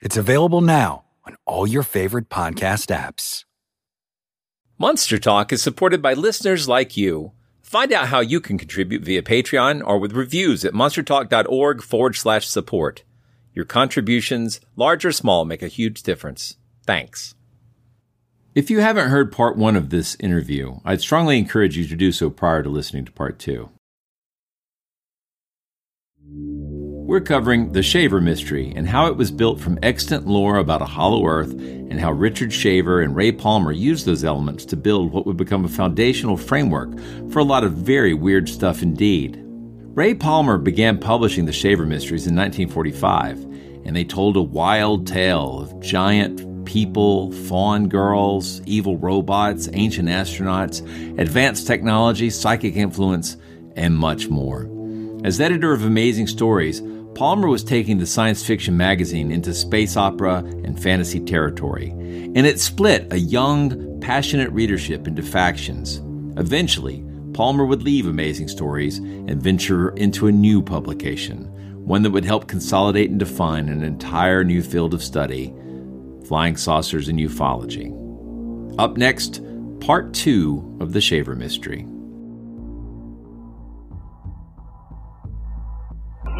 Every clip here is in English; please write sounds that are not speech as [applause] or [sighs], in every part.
It's available now on all your favorite podcast apps. Monster Talk is supported by listeners like you. Find out how you can contribute via Patreon or with reviews at monstertalk.org forward slash support. Your contributions, large or small, make a huge difference. Thanks. If you haven't heard part one of this interview, I'd strongly encourage you to do so prior to listening to part two. We're covering the Shaver mystery and how it was built from extant lore about a hollow earth and how Richard Shaver and Ray Palmer used those elements to build what would become a foundational framework for a lot of very weird stuff indeed. Ray Palmer began publishing the Shaver Mysteries in 1945, and they told a wild tale of giant people, fawn girls, evil robots, ancient astronauts, advanced technology, psychic influence, and much more. As editor of Amazing Stories, Palmer was taking the science fiction magazine into space opera and fantasy territory, and it split a young, passionate readership into factions. Eventually, Palmer would leave Amazing Stories and venture into a new publication, one that would help consolidate and define an entire new field of study flying saucers and ufology. Up next, part two of the Shaver Mystery.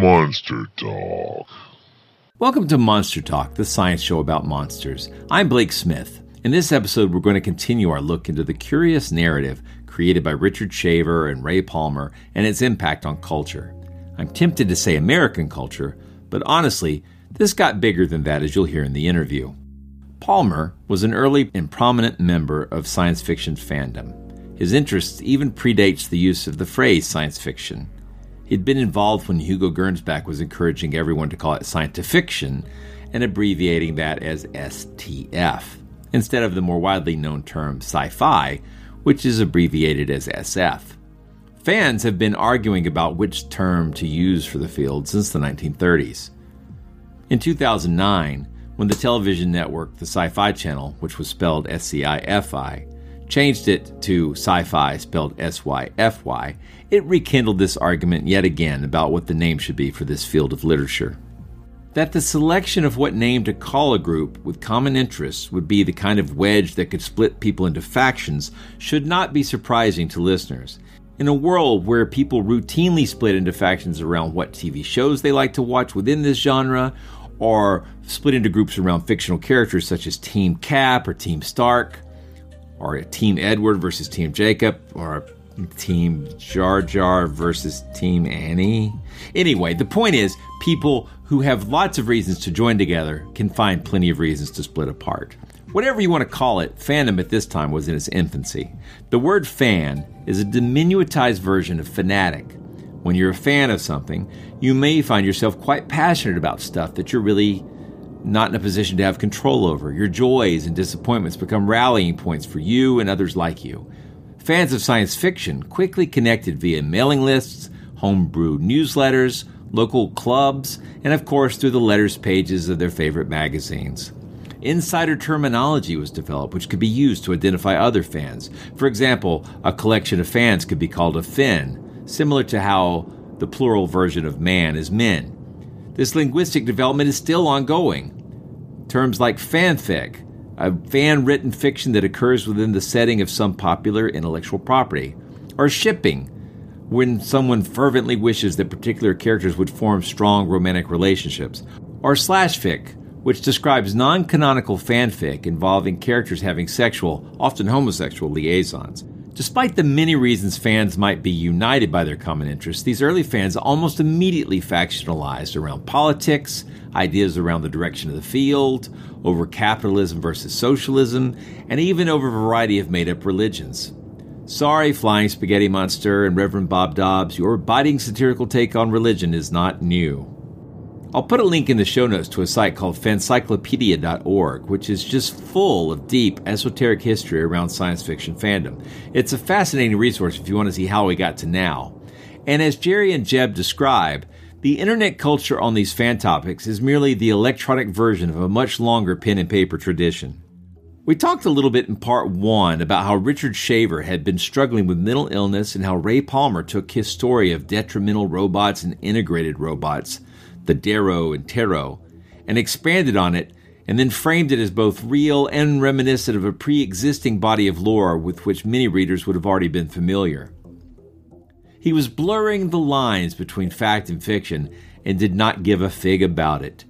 Monster Talk. Welcome to Monster Talk, the science show about monsters. I'm Blake Smith. In this episode, we're going to continue our look into the curious narrative created by Richard Shaver and Ray Palmer and its impact on culture. I'm tempted to say American culture, but honestly, this got bigger than that as you'll hear in the interview. Palmer was an early and prominent member of science fiction fandom. His interest even predates the use of the phrase science fiction. He'd been involved when Hugo Gernsback was encouraging everyone to call it science fiction and abbreviating that as STF, instead of the more widely known term sci fi, which is abbreviated as SF. Fans have been arguing about which term to use for the field since the 1930s. In 2009, when the television network, the Sci Fi Channel, which was spelled S C I F I, changed it to sci fi spelled S Y F Y, it rekindled this argument yet again about what the name should be for this field of literature. That the selection of what name to call a group with common interests would be the kind of wedge that could split people into factions should not be surprising to listeners. In a world where people routinely split into factions around what TV shows they like to watch within this genre, or split into groups around fictional characters such as Team Cap or Team Stark, or Team Edward versus Team Jacob, or Team Jar Jar versus Team Annie. Anyway, the point is, people who have lots of reasons to join together can find plenty of reasons to split apart. Whatever you want to call it, fandom at this time was in its infancy. The word fan is a diminutized version of fanatic. When you're a fan of something, you may find yourself quite passionate about stuff that you're really not in a position to have control over. Your joys and disappointments become rallying points for you and others like you. Fans of science fiction quickly connected via mailing lists, homebrew newsletters, local clubs, and of course through the letters pages of their favorite magazines. Insider terminology was developed, which could be used to identify other fans. For example, a collection of fans could be called a fen, similar to how the plural version of man is men. This linguistic development is still ongoing. Terms like fanfic, a fan written fiction that occurs within the setting of some popular intellectual property, or shipping, when someone fervently wishes that particular characters would form strong romantic relationships, or slash fic, which describes non canonical fanfic involving characters having sexual, often homosexual, liaisons. Despite the many reasons fans might be united by their common interests, these early fans almost immediately factionalized around politics, ideas around the direction of the field, over capitalism versus socialism, and even over a variety of made up religions. Sorry, Flying Spaghetti Monster and Reverend Bob Dobbs, your biting satirical take on religion is not new. I'll put a link in the show notes to a site called fancyclopedia.org, which is just full of deep esoteric history around science fiction fandom. It's a fascinating resource if you want to see how we got to now. And as Jerry and Jeb describe, the internet culture on these fan topics is merely the electronic version of a much longer pen and paper tradition. We talked a little bit in part one about how Richard Shaver had been struggling with mental illness and how Ray Palmer took his story of detrimental robots and integrated robots the Dero and Tero, and expanded on it, and then framed it as both real and reminiscent of a pre existing body of lore with which many readers would have already been familiar. He was blurring the lines between fact and fiction and did not give a fig about it.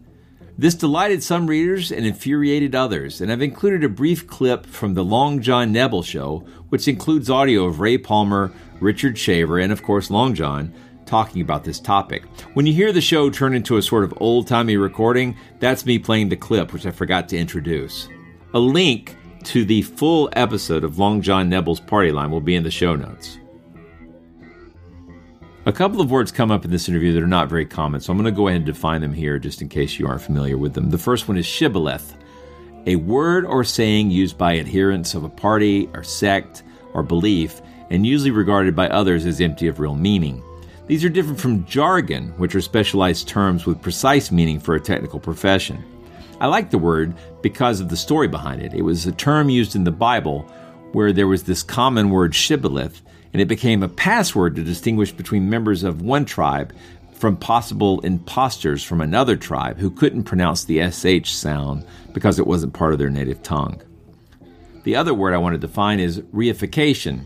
This delighted some readers and infuriated others, and I've included a brief clip from the Long John Nebel show, which includes audio of Ray Palmer, Richard Shaver, and of course Long John, talking about this topic. When you hear the show turn into a sort of old timey recording, that's me playing the clip, which I forgot to introduce. A link to the full episode of Long John Nebel's Party Line will be in the show notes. A couple of words come up in this interview that are not very common, so I'm going to go ahead and define them here just in case you aren't familiar with them. The first one is shibboleth, a word or saying used by adherents of a party or sect or belief and usually regarded by others as empty of real meaning. These are different from jargon, which are specialized terms with precise meaning for a technical profession. I like the word because of the story behind it. It was a term used in the Bible where there was this common word shibboleth, and it became a password to distinguish between members of one tribe from possible impostors from another tribe who couldn't pronounce the SH sound because it wasn't part of their native tongue. The other word I want to define is reification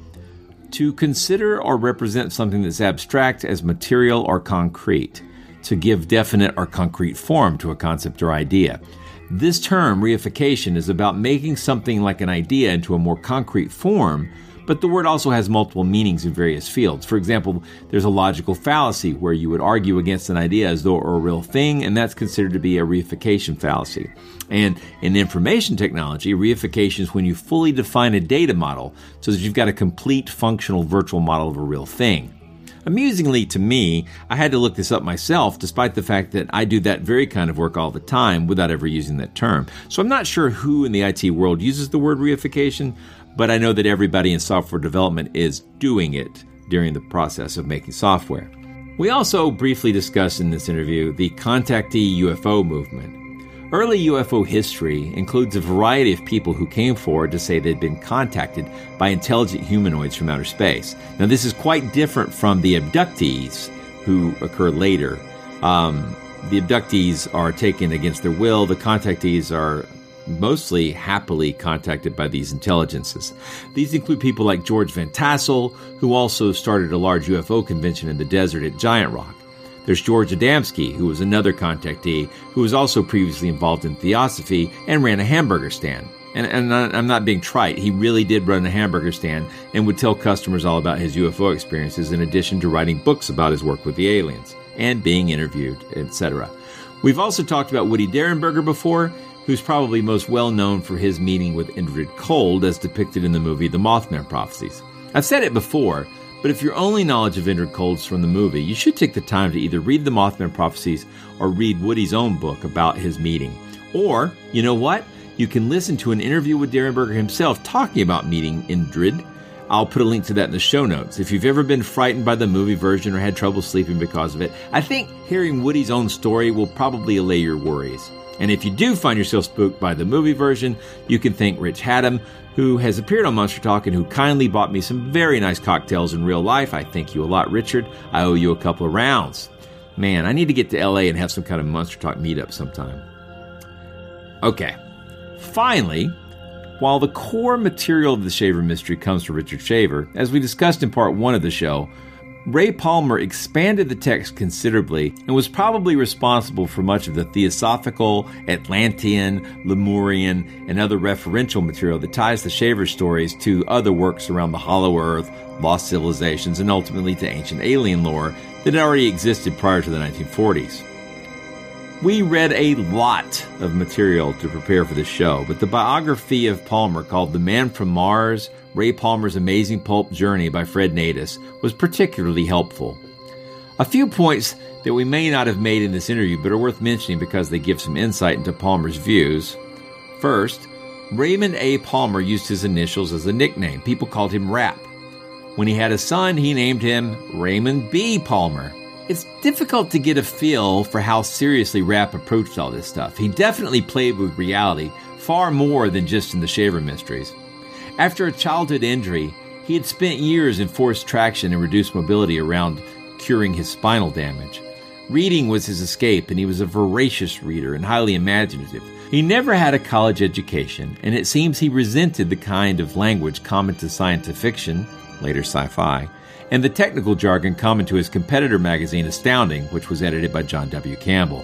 to consider or represent something that's abstract as material or concrete, to give definite or concrete form to a concept or idea. This term, reification, is about making something like an idea into a more concrete form but the word also has multiple meanings in various fields. For example, there's a logical fallacy where you would argue against an idea as though it were a real thing, and that's considered to be a reification fallacy. And in information technology, reification is when you fully define a data model so that you've got a complete functional virtual model of a real thing. Amusingly to me, I had to look this up myself, despite the fact that I do that very kind of work all the time without ever using that term. So I'm not sure who in the IT world uses the word reification, but I know that everybody in software development is doing it during the process of making software. We also briefly discussed in this interview the contactee UFO movement. Early UFO history includes a variety of people who came forward to say they'd been contacted by intelligent humanoids from outer space. Now, this is quite different from the abductees who occur later. Um, the abductees are taken against their will, the contactees are mostly happily contacted by these intelligences. These include people like George Van Tassel, who also started a large UFO convention in the desert at Giant Rock. There's George Adamski, who was another contactee who was also previously involved in theosophy and ran a hamburger stand. And, and, I'm not being trite. He really did run a hamburger stand and would tell customers all about his UFO experiences in addition to writing books about his work with the aliens and being interviewed, etc. We've also talked about Woody Derenberger before who's probably most well known for his meeting with Indrid Cold as depicted in the movie The Mothman Prophecies. I've said it before, but if your only knowledge of Indrid Cold's from the movie, you should take the time to either read The Mothman Prophecies or read Woody's own book about his meeting. Or, you know what? You can listen to an interview with Derenberger himself talking about meeting Indrid. I'll put a link to that in the show notes. If you've ever been frightened by the movie version or had trouble sleeping because of it, I think hearing Woody's own story will probably allay your worries. And if you do find yourself spooked by the movie version, you can thank Rich Hatem, who has appeared on Monster Talk and who kindly bought me some very nice cocktails in real life. I thank you a lot, Richard. I owe you a couple of rounds. Man, I need to get to LA and have some kind of Monster Talk meetup sometime. Okay. Finally, while the core material of the Shaver mystery comes from Richard Shaver, as we discussed in part one of the show, Ray Palmer expanded the text considerably and was probably responsible for much of the theosophical, Atlantean, Lemurian, and other referential material that ties the Shaver stories to other works around the Hollow Earth, lost civilizations, and ultimately to ancient alien lore that already existed prior to the 1940s. We read a lot of material to prepare for the show, but the biography of Palmer called The Man from Mars Ray Palmer's Amazing Pulp Journey by Fred Nadis was particularly helpful. A few points that we may not have made in this interview but are worth mentioning because they give some insight into Palmer's views. First, Raymond A. Palmer used his initials as a nickname. People called him Rap. When he had a son, he named him Raymond B. Palmer. It's difficult to get a feel for how seriously Rap approached all this stuff. He definitely played with reality far more than just in the Shaver Mysteries. After a childhood injury, he had spent years in forced traction and reduced mobility around curing his spinal damage. Reading was his escape, and he was a voracious reader and highly imaginative. He never had a college education, and it seems he resented the kind of language common to science fiction, later sci fi, and the technical jargon common to his competitor magazine Astounding, which was edited by John W. Campbell.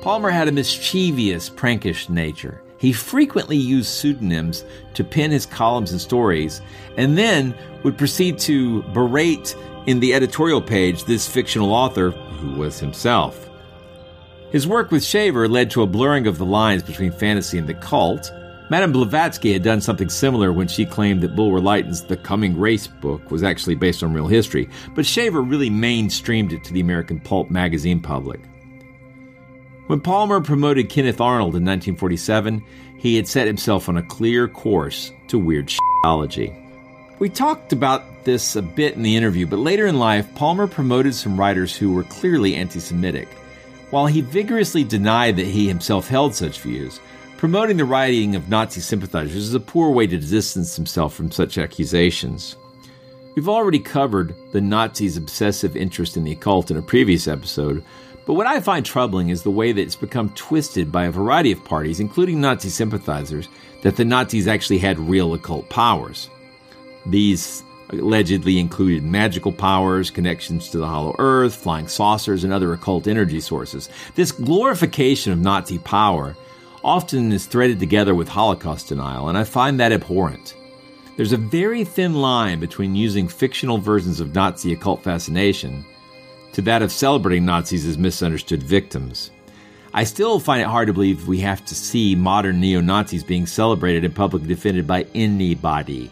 Palmer had a mischievous, prankish nature. He frequently used pseudonyms to pen his columns and stories, and then would proceed to berate in the editorial page this fictional author, who was himself. His work with Shaver led to a blurring of the lines between fantasy and the cult, Madame Blavatsky had done something similar when she claimed that Bulwer Lytton's The Coming Race book was actually based on real history, but Shaver really mainstreamed it to the American pulp magazine public. When Palmer promoted Kenneth Arnold in 1947, he had set himself on a clear course to weird shitology. We talked about this a bit in the interview, but later in life, Palmer promoted some writers who were clearly anti Semitic. While he vigorously denied that he himself held such views, Promoting the writing of Nazi sympathizers is a poor way to distance himself from such accusations. We've already covered the Nazis' obsessive interest in the occult in a previous episode, but what I find troubling is the way that it's become twisted by a variety of parties, including Nazi sympathizers, that the Nazis actually had real occult powers. These allegedly included magical powers, connections to the hollow earth, flying saucers, and other occult energy sources. This glorification of Nazi power often is threaded together with Holocaust denial, and I find that abhorrent. There's a very thin line between using fictional versions of Nazi occult fascination to that of celebrating Nazis as misunderstood victims. I still find it hard to believe we have to see modern neo Nazis being celebrated and publicly defended by anybody.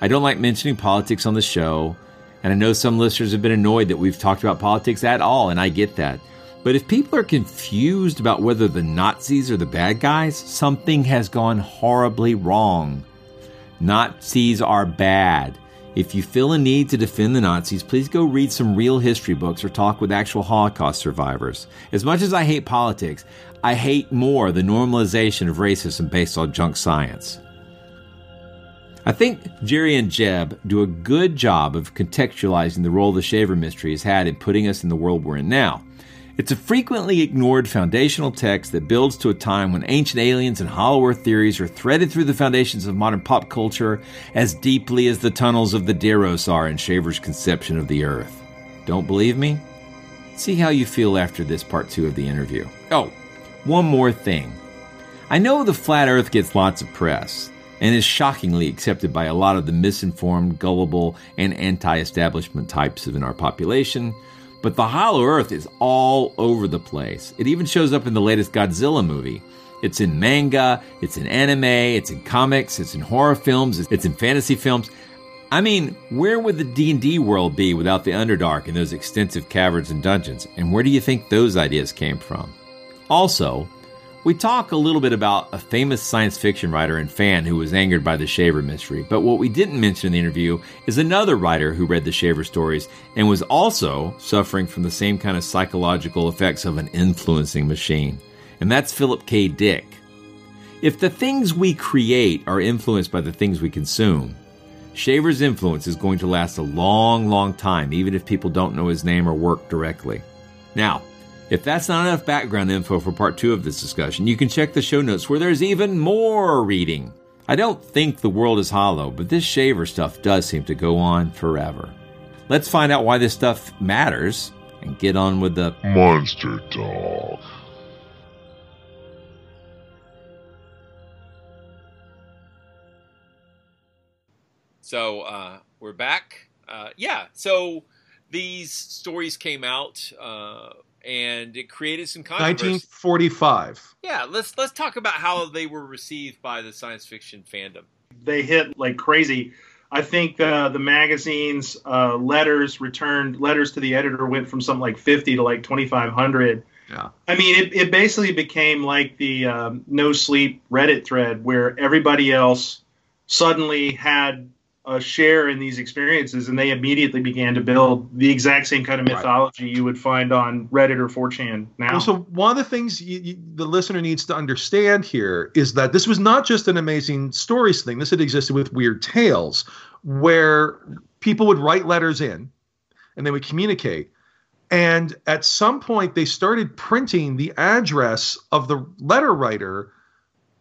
I don't like mentioning politics on the show, and I know some listeners have been annoyed that we've talked about politics at all, and I get that. But if people are confused about whether the Nazis are the bad guys, something has gone horribly wrong. Nazis are bad. If you feel a need to defend the Nazis, please go read some real history books or talk with actual Holocaust survivors. As much as I hate politics, I hate more the normalization of racism based on junk science. I think Jerry and Jeb do a good job of contextualizing the role the Shaver mystery has had in putting us in the world we're in now. It's a frequently ignored foundational text that builds to a time when ancient aliens and hollow earth theories are threaded through the foundations of modern pop culture as deeply as the tunnels of the Deros are in Shaver's conception of the earth. Don't believe me? See how you feel after this part two of the interview. Oh, one more thing. I know the flat earth gets lots of press and is shockingly accepted by a lot of the misinformed, gullible, and anti establishment types in our population but the Hollow Earth is all over the place. It even shows up in the latest Godzilla movie. It's in manga, it's in anime, it's in comics, it's in horror films, it's in fantasy films. I mean, where would the D&D world be without the Underdark and those extensive caverns and dungeons? And where do you think those ideas came from? Also, We talk a little bit about a famous science fiction writer and fan who was angered by the Shaver mystery, but what we didn't mention in the interview is another writer who read the Shaver stories and was also suffering from the same kind of psychological effects of an influencing machine. And that's Philip K. Dick. If the things we create are influenced by the things we consume, Shaver's influence is going to last a long, long time, even if people don't know his name or work directly. Now, if that's not enough background info for part two of this discussion, you can check the show notes where there's even more reading. I don't think the world is hollow, but this shaver stuff does seem to go on forever. Let's find out why this stuff matters and get on with the Monster Talk. So uh, we're back. Uh, yeah. So these stories came out, uh, and it created some controversy. 1945. Yeah. Let's let's talk about how they were received by the science fiction fandom. They hit like crazy. I think uh, the magazine's uh, letters returned letters to the editor went from something like 50 to like 2,500. Yeah. I mean, it, it basically became like the um, no sleep Reddit thread where everybody else suddenly had a share in these experiences and they immediately began to build the exact same kind of Right. mythology you would find on Reddit or 4chan now. Well, so one of the things you, you, the listener needs to understand here is that this was not just an amazing stories thing. This had existed with Weird Tales, where people would write letters in, and they would communicate. And at some point, they started printing the address of the letter writer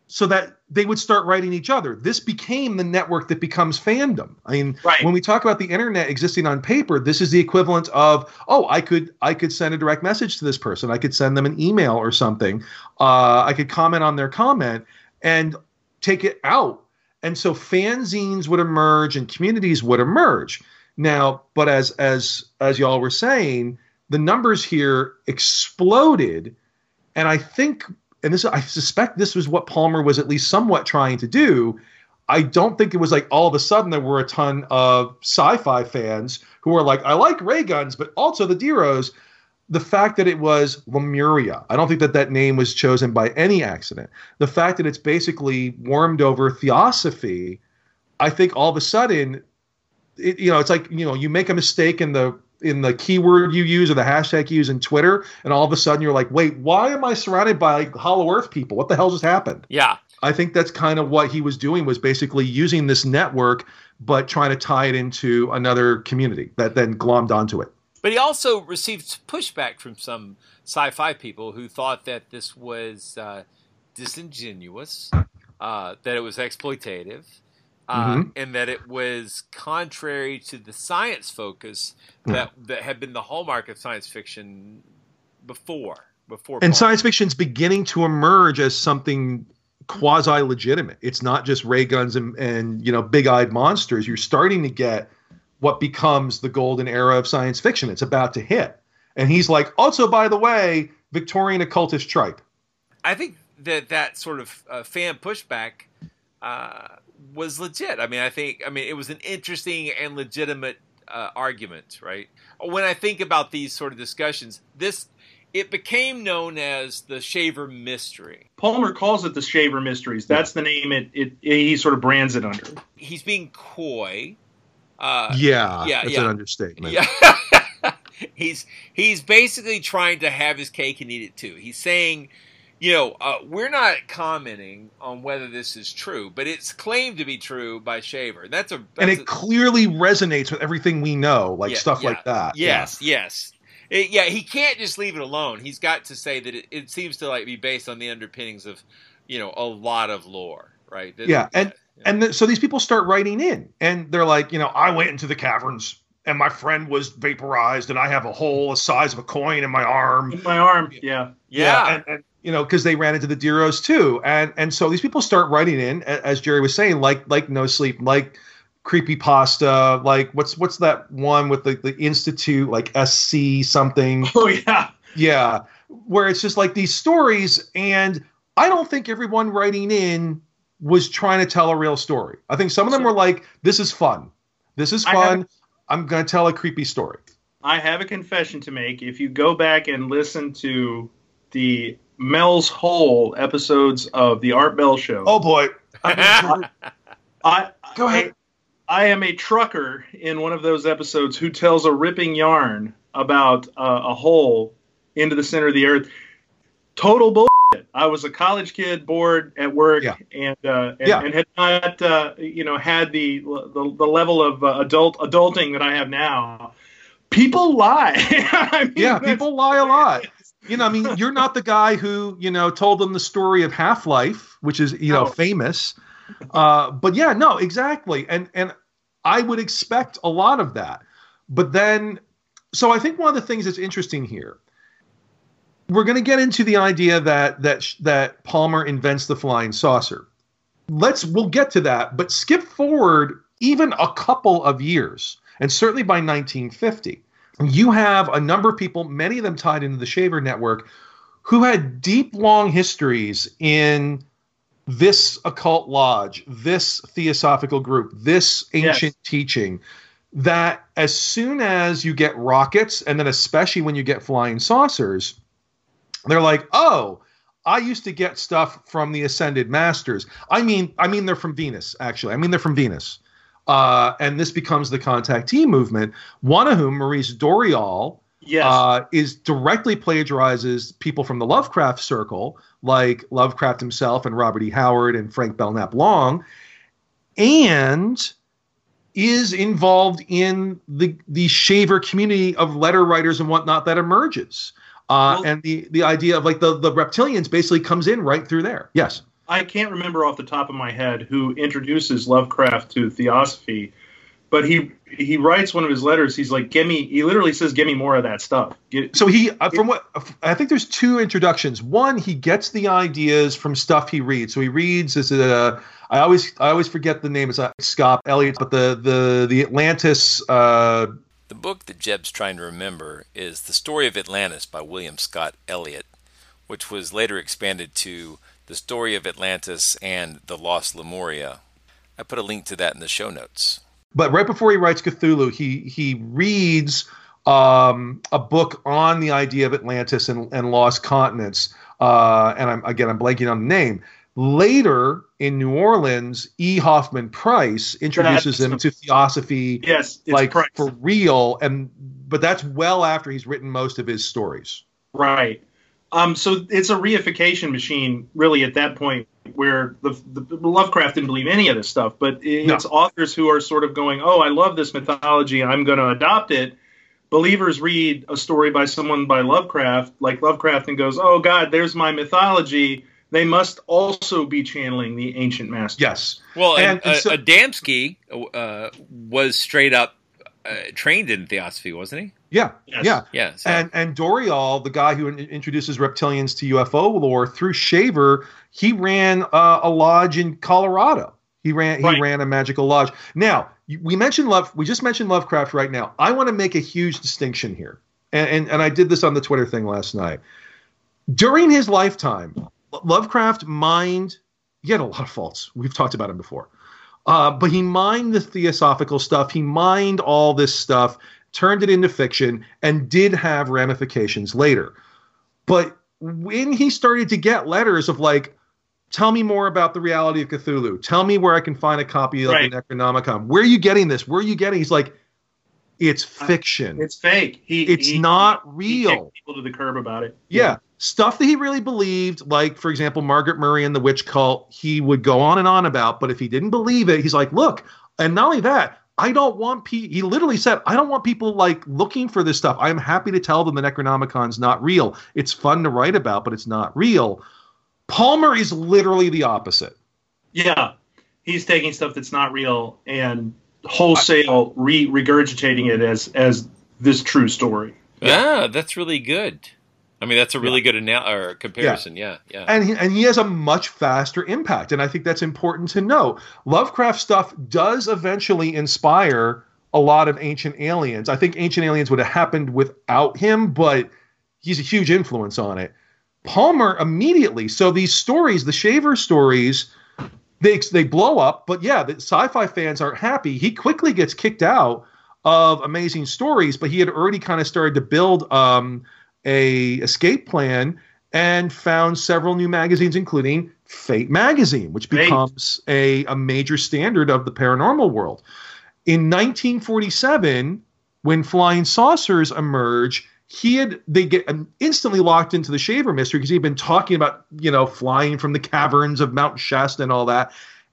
so that they would start writing each other. This became the network that becomes fandom. I mean, Right. when we talk about the internet existing on paper, this is the equivalent of, oh, I could I could send a direct message to this person. I could send them an email or something. Uh, I could comment on their comment and take it out. And so fanzines would emerge and communities would emerge. Now, but as as as y'all were saying, the numbers here exploded, and I think, and this I suspect this was what Palmer was at least somewhat trying to do. I don't think it was like all of a sudden there were a ton of sci-fi fans who were like, I like ray guns, but also the Deros. The fact that it was Lemuria, I don't think that that name was chosen by any accident. The fact that it's basically warmed over theosophy, I think all of a sudden, it, you know, it's like you know, you make a mistake in the in the keyword you use or the hashtag you use in Twitter, and all of a sudden you're like, wait, why am I surrounded by Hollow Earth people? What the hell just happened? Yeah. I think that's kind of what he was doing was basically using this network, but trying to tie it into another community that then glommed onto it. But he also received pushback from some sci-fi people who thought that this was uh, disingenuous, uh, that it was exploitative, uh, Mhm. and that it was contrary to the science focus that that had been the hallmark of science fiction before. Before And Paul. science fiction's beginning to emerge as something quasi legitimate. It's not just ray guns and, and you know big eyed monsters. You're starting to get what becomes the golden era of science fiction. It's about to hit. And he's like, also by the way, Victorian occultist tripe. I think that that sort of uh, fan pushback uh, was legit. I mean, I think, I mean, it was an interesting and legitimate uh, argument, right? When I think about these sort of discussions, this it became known as the Shaver Mystery. Palmer calls it the Shaver Mysteries. That's the name it, it, he sort of brands it under. He's being coy. Uh, yeah, yeah, that's yeah. an understatement. Yeah. [laughs] he's he's basically trying to have his cake and eat it too. He's saying, you know, uh, we're not commenting on whether this is true, but it's claimed to be true by Shaver. That's a that's and a- it clearly resonates with everything we know, like Yeah, stuff yeah. like that. Yes, yes. It- yeah, he can't just leave it alone. He's got to say that it, it seems to like be based on the underpinnings of, you know, a lot of lore, right? That- Yeah, and and th- so these people start writing in, and they're like, you know, I went into the caverns, and my friend was vaporized, and I have a hole the size of a coin in my arm. In my arm, yeah. yeah, and, and you know, because they ran into the Deros too, and and so these people start writing in, as Jerry was saying, like like No Sleep, like creepy pasta, like what's what's that one with the the institute, like SC something. [laughs] Oh yeah. Yeah, where it's just like these stories, and I don't think everyone writing in was trying to tell a real story. I think some of them were like, "This is fun. This is fun. I'm going to tell a creepy story." I have a confession to make. If you go back and listen to the Mel's Hole episodes of the Art Bell Show. Oh boy. [laughs] I Go ahead. I, I am a trucker in one of those episodes who tells a ripping yarn about uh, a hole into the center of the earth. Total bullshit. I was a college kid, bored at work, Yeah. and, uh, and Yeah. and had not uh, you know had the the, the level of uh, adult adulting that I have now. People lie. [laughs] I mean, yeah, people lie a lot. You know, I mean, you're not the guy who, you know, told them the story of Half Life, which is, you know, No. famous. Uh, but yeah, no, exactly. And and I would expect a lot of that. But then so I think one of the things that's interesting here, we're going to get into the idea that that that Palmer invents the flying saucer. Let's we'll get to that, but skip forward even a couple of years, and certainly by 1950 you have a number of people, many of them tied into the Shaver Network, who had deep, long histories in this occult lodge, this theosophical group, this ancient teaching. That as soon as you get rockets, and then especially when you get flying saucers, they're like, oh, I used to get stuff from the ascended masters. I mean, I mean they're from Venus, actually. I mean they're from Venus. Uh, and this becomes the contactee movement, one of whom, Maurice Doreal, Yes. uh, is directly plagiarizes people from the Lovecraft circle, like Lovecraft himself and Robert E. Howard and Frank Belknap Long, and is involved in the the shaver community of letter writers and whatnot that emerges. Uh, Well- and the the idea of like the the reptilians basically comes in right through there. Yes. I can't remember off the top of my head who introduces Lovecraft to Theosophy, but he he writes one of his letters. He's like, "Give me." He literally says, "Give me more of that stuff." Get, So he, uh, from what I think, there's two introductions. One, he gets the ideas from stuff he reads. So he reads this. Uh, I always, I always forget the name. It's Scott Elliott, but the the the Atlantis. Uh, The book that Jeb's trying to remember is The Story of Atlantis by William Scott Elliott, which was later expanded to The Story of Atlantis and The Lost Lemuria. I put a link to that in the show notes. but right before he writes Cthulhu, he he reads um, a book on the idea of Atlantis and, and lost continents. Uh, and I'm again, I'm blanking on the name. Later in New Orleans, E. Hoffman Price introduces him to Theosophy. yes, like Price. for real and but that's well after he's written most of his stories Right. Um, so it's a reification machine, really, at that point, where the, the Lovecraft didn't believe any of this stuff, but it's authors who are sort of going, "Oh, I love this mythology, I'm going to adopt it." Believers read a story by someone by Lovecraft, like Lovecraft, and goes, "Oh God, there's my mythology." They must also be channeling the ancient masters. yes Well, And- and, and uh, so- Adamski uh, was straight up uh, trained in theosophy, wasn't he? yeah Yes. yeah Yeah. So. and and Doreal, the guy who in- introduces reptilians to UFO lore through Shaver, he ran uh, a lodge in Colorado. He ran he ran a magical lodge. Now we mentioned love. We just mentioned Lovecraft right now. I want to make a huge distinction here, and, and and I did this on the Twitter thing last night. During his lifetime, Lovecraft mined. He had a lot of faults. We've talked about him before. Uh, but he mined the theosophical stuff. He mined all this stuff, turned it into fiction, and did have ramifications later. But when he started to get letters of like, tell me more about the reality of Cthulhu. Tell me where I can find a copy of Right. the Necronomicon. Where are you getting this? Where are you getting? He's like, it's fiction. It's fake. He, It's he- not real. people to the curb about it. Yeah. Stuff that he really believed, like, for example, Margaret Murray and the witch cult, he would go on and on about. But if he didn't believe it, he's like, look, and not only that, I don't want people, he literally said, I don't want people like looking for this stuff. I'm happy to tell them the Necronomicon's not real. It's fun to write about, but it's not real. Palmer is literally the opposite. Yeah, he's taking stuff that's not real and wholesale re regurgitating it as as this true story. yeah, that's really good. I mean, that's a really good anal- or comparison. Yeah, yeah. and he, and he has a much faster impact and i think that's important to know. Lovecraft stuff does eventually inspire a lot of ancient aliens. I think ancient aliens would have happened without him but he's a huge influence on it. Palmer immediately so these stories the shaver stories they they blow up but yeah the sci-fi fans aren't happy. He quickly gets kicked out of amazing stories but he had already kind of started to build um, a escape plan and found several new magazines, including Fate magazine, which becomes a, a major standard of the paranormal world. In 1947, when flying saucers emerge, he had they get um, instantly locked into the Shaver mystery because he'd been talking about you know flying from the caverns of Mount Shasta and all that,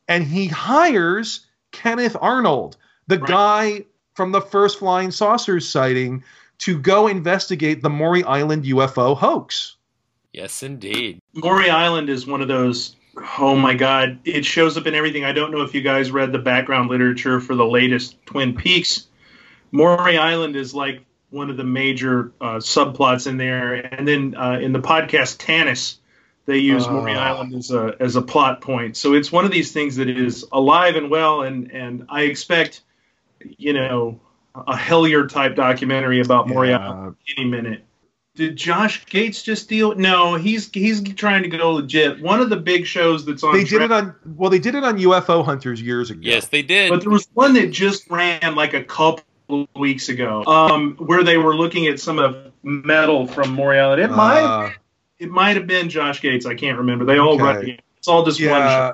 and he hires Kenneth Arnold, the Right. guy from the first flying saucers sighting, to go investigate the Maury Island UFO hoax. Yes, indeed. Maury Island is one of those. Oh my God! It shows up in everything. I don't know if you guys read the background literature for the latest Twin Peaks. Maury Island is like one of the major uh, subplots in there, and then uh, in the podcast Tanis, they use Maury Oh. Island as a as a plot point. So it's one of these things that is alive and well, and and I expect, you know, a Hellier type documentary about Maury Yeah. Island any minute. Did Josh Gates just deal? No, he's he's trying to go legit. One of the big shows that's on. They did it on well, they did it on UFO Hunters years ago. Yes, they did. but there was one that just ran like a couple weeks ago, um, where they were looking at some of metal from Maury Island. It might Uh, it might have been Josh Gates. I can't remember. They all Okay. run. It's all just one show. yeah.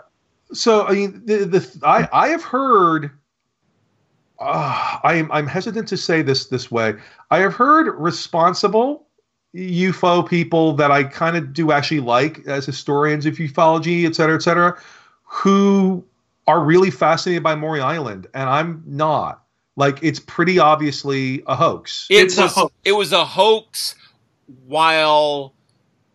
So I mean, the, the I I have heard. Uh, I'm I'm hesitant to say this this way. I have heard responsible UFO people that I kind of do actually like as historians of ufology, et cetera, et cetera, who are really fascinated by Maury Island, and I'm not. Like it's pretty obviously a hoax. It It's a was hoax. it was a hoax while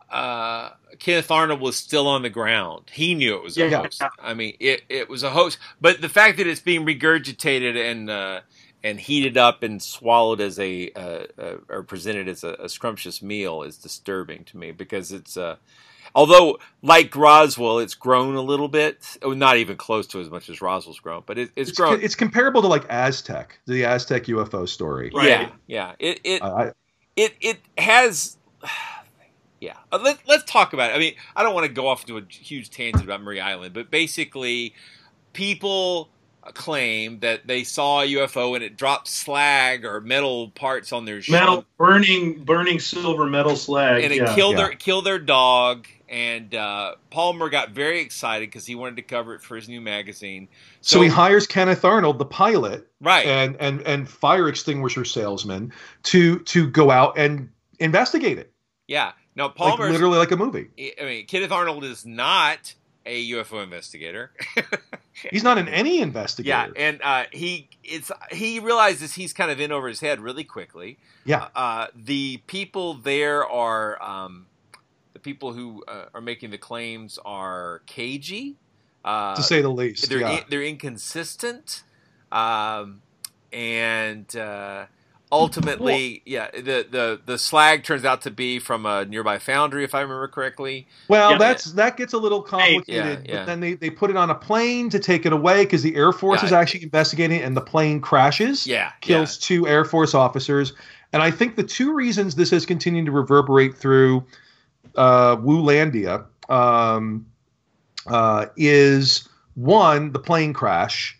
uh, Kenneth Arnold was still on the ground. He knew it was a Yeah. hoax. I mean, it, it was a hoax. But the fact that it's being regurgitated and uh, and heated up and swallowed as a uh, uh, or presented as a, a scrumptious meal is disturbing to me because it's uh, although like Roswell, it's grown a little bit. Oh, not even close to as much as Roswell's grown, but it, it's, It's, grown. it's comparable to like Aztec, the Aztec UFO story. Right. Yeah, yeah. It it I, it it has yeah Uh, let, let's talk about it i mean i don't want to go off into a huge tangent about Maury island but basically people claim that they saw a ufo and it dropped slag or metal parts on their ship. Metal burning burning silver metal slag. and it yeah. killed Yeah. their killed their dog and uh, palmer got very excited because he wanted to cover it for his new magazine so, he hires Kenneth Arnold, the pilot, right and and and fire extinguisher salesman to to go out and investigate it yeah now like literally like a movie i mean kenneth arnold is not a ufo investigator [laughs] he's not in any investigator. Yeah, and uh, he it's he realizes he's kind of in over his head really quickly. Yeah. Uh, the people there are um, the people who uh, are making the claims are cagey. Uh, to say the least they're yeah. in, they're inconsistent, um, and ultimately, yeah, the, the the slag turns out to be from a nearby foundry, if I remember correctly. well Yeah. that's that gets a little complicated Yeah, yeah. but then they, they put it on a plane to take it away because the air force Yeah. is actually investigating it and the plane crashes Yeah, kills two air force officers and i think the two reasons this has continued to reverberate through uh, Wulandia um, uh, is one the plane crash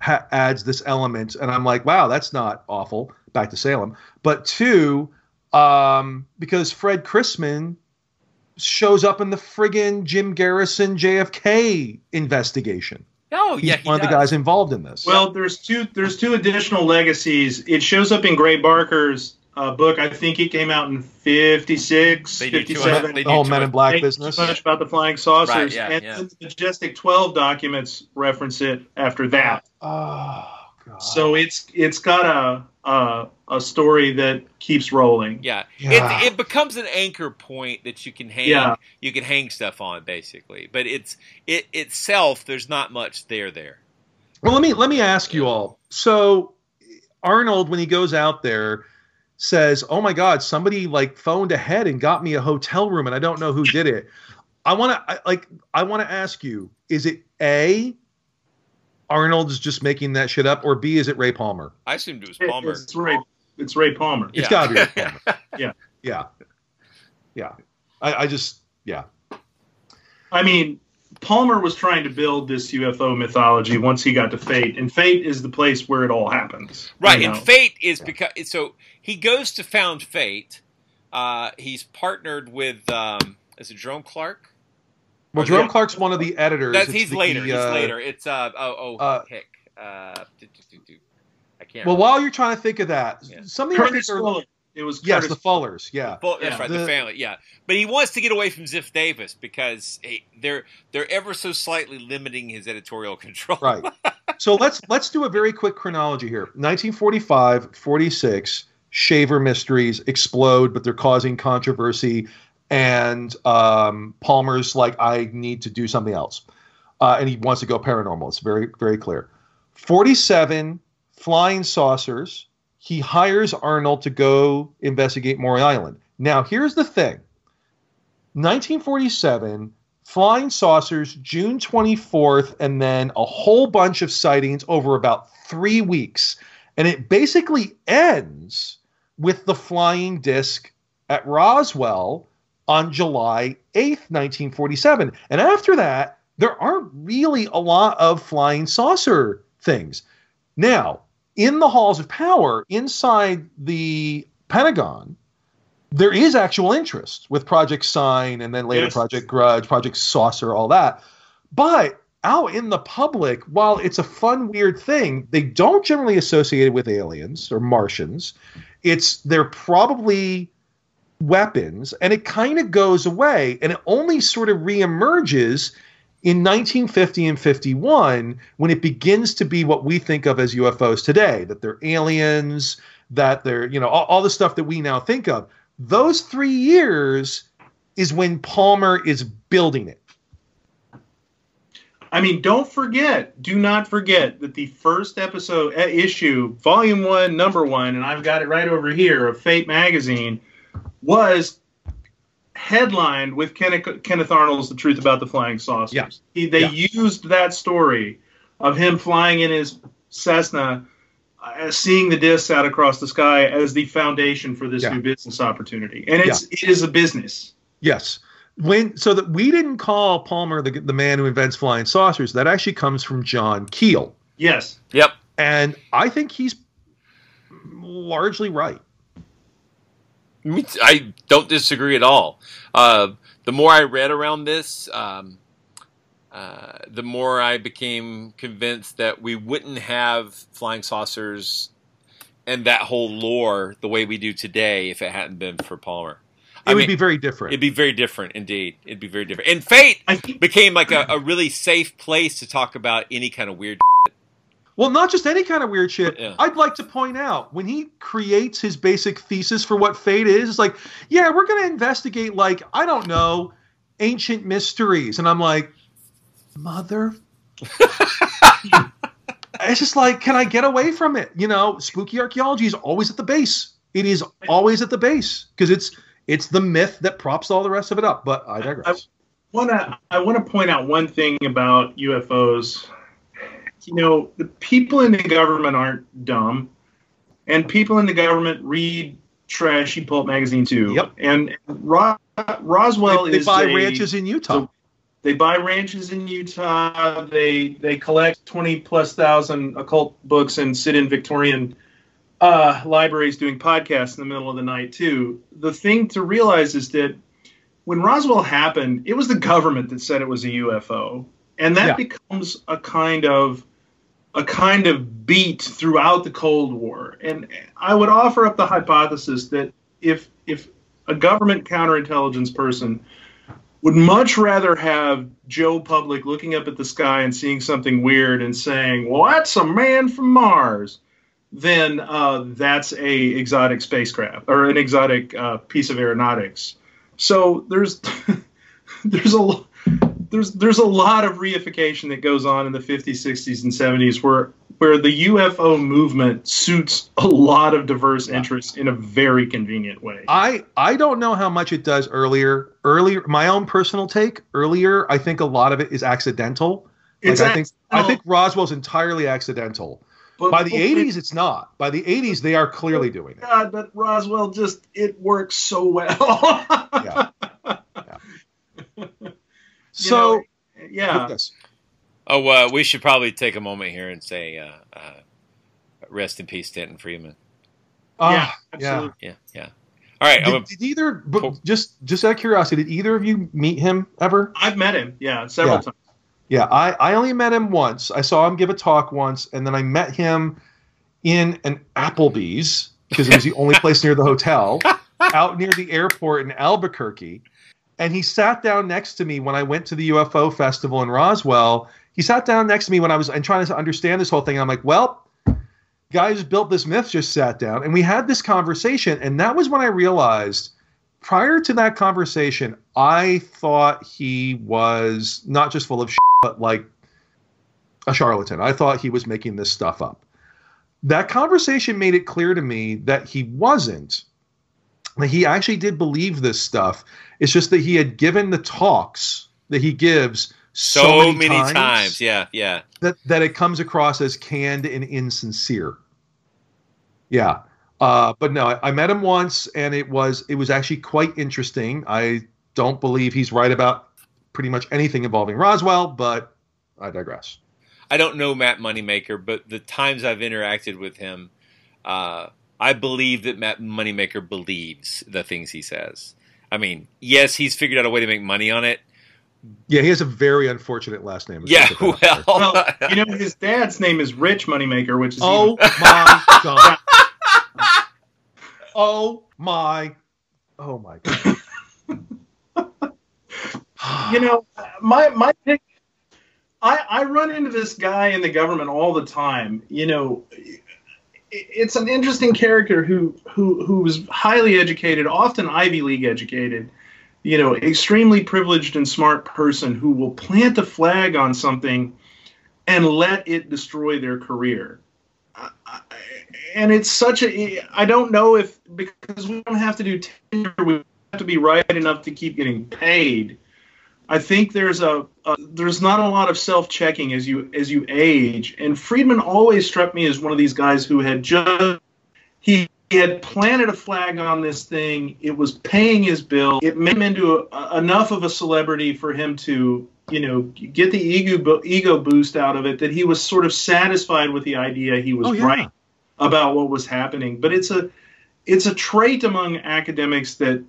ha- adds this element, and I'm like, wow, that's not awful. Back to Salem, but two, um, because Fred Crisman shows up in the friggin' Jim Garrison JFK investigation. Oh He's yeah, he one of the guys involved in this. Well, there's two. There's two additional legacies. It shows up in Gray Barker's uh, book. I think it came out in 56, They 57. much- they the whole Men in Black Ain't business. Too much about the flying saucers, Right, yeah, and yeah. the Majestic 12 documents reference it after that. Oh God. So it's it's got a a, a story that keeps rolling. Yeah, Yeah. It, it becomes an anchor point that you can hang Yeah. you can hang stuff on basically, but it's it itself. There's not much there there. Well, let me let me ask you all. So Arnold, when he goes out there, says, "Oh my God, somebody like phoned ahead and got me a hotel room, and I don't know who did it." I want to like I want to ask you: Is it a Arnold's just making that shit up, or B is it Ray Palmer? I assumed it was Palmer. It's Ray. It's Ray Palmer. It's got to be Ray Palmer. [laughs] Yeah. Yeah, yeah. I, I just yeah. I mean, Palmer was trying to build this UFO mythology once he got to Fate, and Fate is the place where it all happens. Right, you and know? Fate is because so he goes to found Fate. Uh, he's partnered with um, Is it Jerome Clark? Well, Or Jerome the- Clark's one of the editors. That's he's the, later. He's uh, later. It's uh oh oh uh, heck. Uh, do, do, do, do. I can't. Well, remember. while you're trying to think of that, Yeah. something I think Curtis are- Fuller. It was yes, Curtis the Fullers, yeah. Well, that's Yeah. right, the, The- family, yeah. But he wants to get away from Ziff Davis because hey, they're they're ever so slightly limiting his editorial control. Right. [laughs] so let's let's do a very quick chronology here. 1945, 46, Shaver mysteries explode, but they're causing controversy, and um, Palmer's like, I need to do something else, uh, and he wants to go paranormal. It's very very clear. 47, flying saucers. He hires Arnold to go investigate Maury Island. Now, here's the thing. 1947, flying saucers, June 24th, and then a whole bunch of sightings over about three weeks. And it basically ends with the flying disc at Roswell on July 8th, 1947. And after that, there aren't really a lot of flying saucer things. Now, in the halls of power inside the Pentagon, there is actual interest with Project Sign and then later Yes. Project Grudge, Project Saucer, all that. But out in the public, while it's a fun, weird thing, they don't generally associate it with aliens or Martians. It's they're probably weapons, and it kind of goes away, and it only sort of reemerges in 1950 and 51 when it begins to be what we think of as UFOs today, that they're aliens, that they're, you know, all, all the stuff that we now think of. Those three years is when Palmer is building it. I mean, don't forget, do not forget that the first episode uh, issue, volume one, number one, and I've got it right over here of Fate magazine, was headlined with Kenneth, Kenneth Arnold's "The Truth About the Flying Saucers." Yeah. He, they Yeah. used that story of him flying in his Cessna, uh, seeing the discs out across the sky as the foundation for this Yeah. new business opportunity, and it's it is a business. Yes. When so that we didn't call Palmer the the man who invents flying saucers. That actually comes from John Keel, Yes. Yep. and I think he's largely right. I don't disagree at all. Uh, the more I read around this, um, uh, the more I became convinced that we wouldn't have flying saucers and that whole lore the way we do today if it hadn't been for Palmer. It I would mean, be very different. It'd be very different, indeed. It'd be very different. And Fate think became like a, a really safe place to talk about any kind of weird. Well, not just any kind of weird shit. Yeah. I'd like to point out when he creates his basic thesis for what fate is, it's like, yeah, we're going to investigate, like, I don't know, ancient mysteries. And I'm like, mother. [laughs] it's just like, can I get away from it? You know, spooky archaeology is always at the base. It is always at the base because it's it's the myth that props all the rest of it up. But I digress. I wanna I want to point out one thing about UFOs. You know, the people in the government aren't dumb, and people in the government read trashy pulp magazine too. Yep. And Ro- Roswell they, they is buy a- ranches in Utah. They buy ranches in Utah. They they collect twenty plus thousand occult books and sit in Victorian uh, libraries doing podcasts in the middle of the night too. The thing to realize is that when Roswell happened, it was the government that said it was a UFO, and that Yeah. becomes a kind of a kind of beat throughout the Cold War. And I would offer up the hypothesis that if if a government counterintelligence person would much rather have Joe Public looking up at the sky and seeing something weird and saying, "Well, that's a man from Mars," than uh, that's a exotic spacecraft or an exotic uh, piece of aeronautics. So there's [laughs] there's a there's there's a lot of reification that goes on in the 50s, 60s, and 70s where where the UFO movement suits a lot of diverse interests in a very convenient way. I I don't know how much it does earlier. Earlier, my own personal take. Earlier, I think a lot of it is accidental. Like It's I think I accidental. think Roswell's entirely accidental. But- By the but- '80s, it's not. By the '80s, they are clearly doing it. God, but Roswell just it works so well. [laughs] Yeah. [laughs] So know, yeah. yes. Oh, uh, we should probably take a moment here and say, uh, uh, rest in peace, Stanton Friedman. Ah, Yeah, yeah. absolutely. Yeah, yeah. All right, did, did either? But just just out of curiosity, did either of you meet him ever? I've met him, yeah, several Yeah. times. Yeah, I, I only met him once. I saw him give a talk once, and then I met him in an Applebee's because it was the only [laughs] place near the hotel, [laughs] out near the airport in Albuquerque. And he sat down next to me when I went to the UFO festival in Roswell. He sat down next to me when I was and trying to understand this whole thing. I'm like, well, guy who's built this myth just sat down, and we had this conversation, and that was when I realized prior to that conversation, I thought he was not just full of shit, but like a charlatan. I thought he was making this stuff up. That conversation made it clear to me that he wasn't. He actually did believe this stuff. It's just that he had given the talks that he gives so, so, many, many times, times. Yeah, yeah. that that it comes across as canned and insincere. Yeah. Uh, but no, I, I met him once, and it was it was actually quite interesting. I don't believe he's right about pretty much anything involving Roswell, but I digress. I don't know Matt Moneymaker, but the times I've interacted with him, uh, I believe that Matt Moneymaker believes the things he says. I mean, yes, he's figured out a way to make money on it. Yeah, he has a very unfortunate last name. Yeah, Let's put that out well, Well, [laughs] you know, his dad's name is Rich Moneymaker, which is Oh even- my [laughs] god. [laughs] oh my. Oh my god. [sighs] you know, my my pick. I I run into this guy in the government all the time. You know, it- it's an interesting character who who who was highly educated, often Ivy League educated. You know, extremely privileged and smart person who will plant a flag on something and let it destroy their career. I- And it's such a I don't know if because we don't have to do tenure, we have to be right enough to keep getting paid. I think there's a, a there's not a lot of self-checking as you as you age. And Friedman always struck me as one of these guys who had just he had planted a flag on this thing. It was paying his bill. It made him into a, enough of a celebrity for him to you know get the ego ego boost out of it that he was sort of satisfied with the idea he was Oh, yeah. right about what was happening. But it's a it's a trait among academics that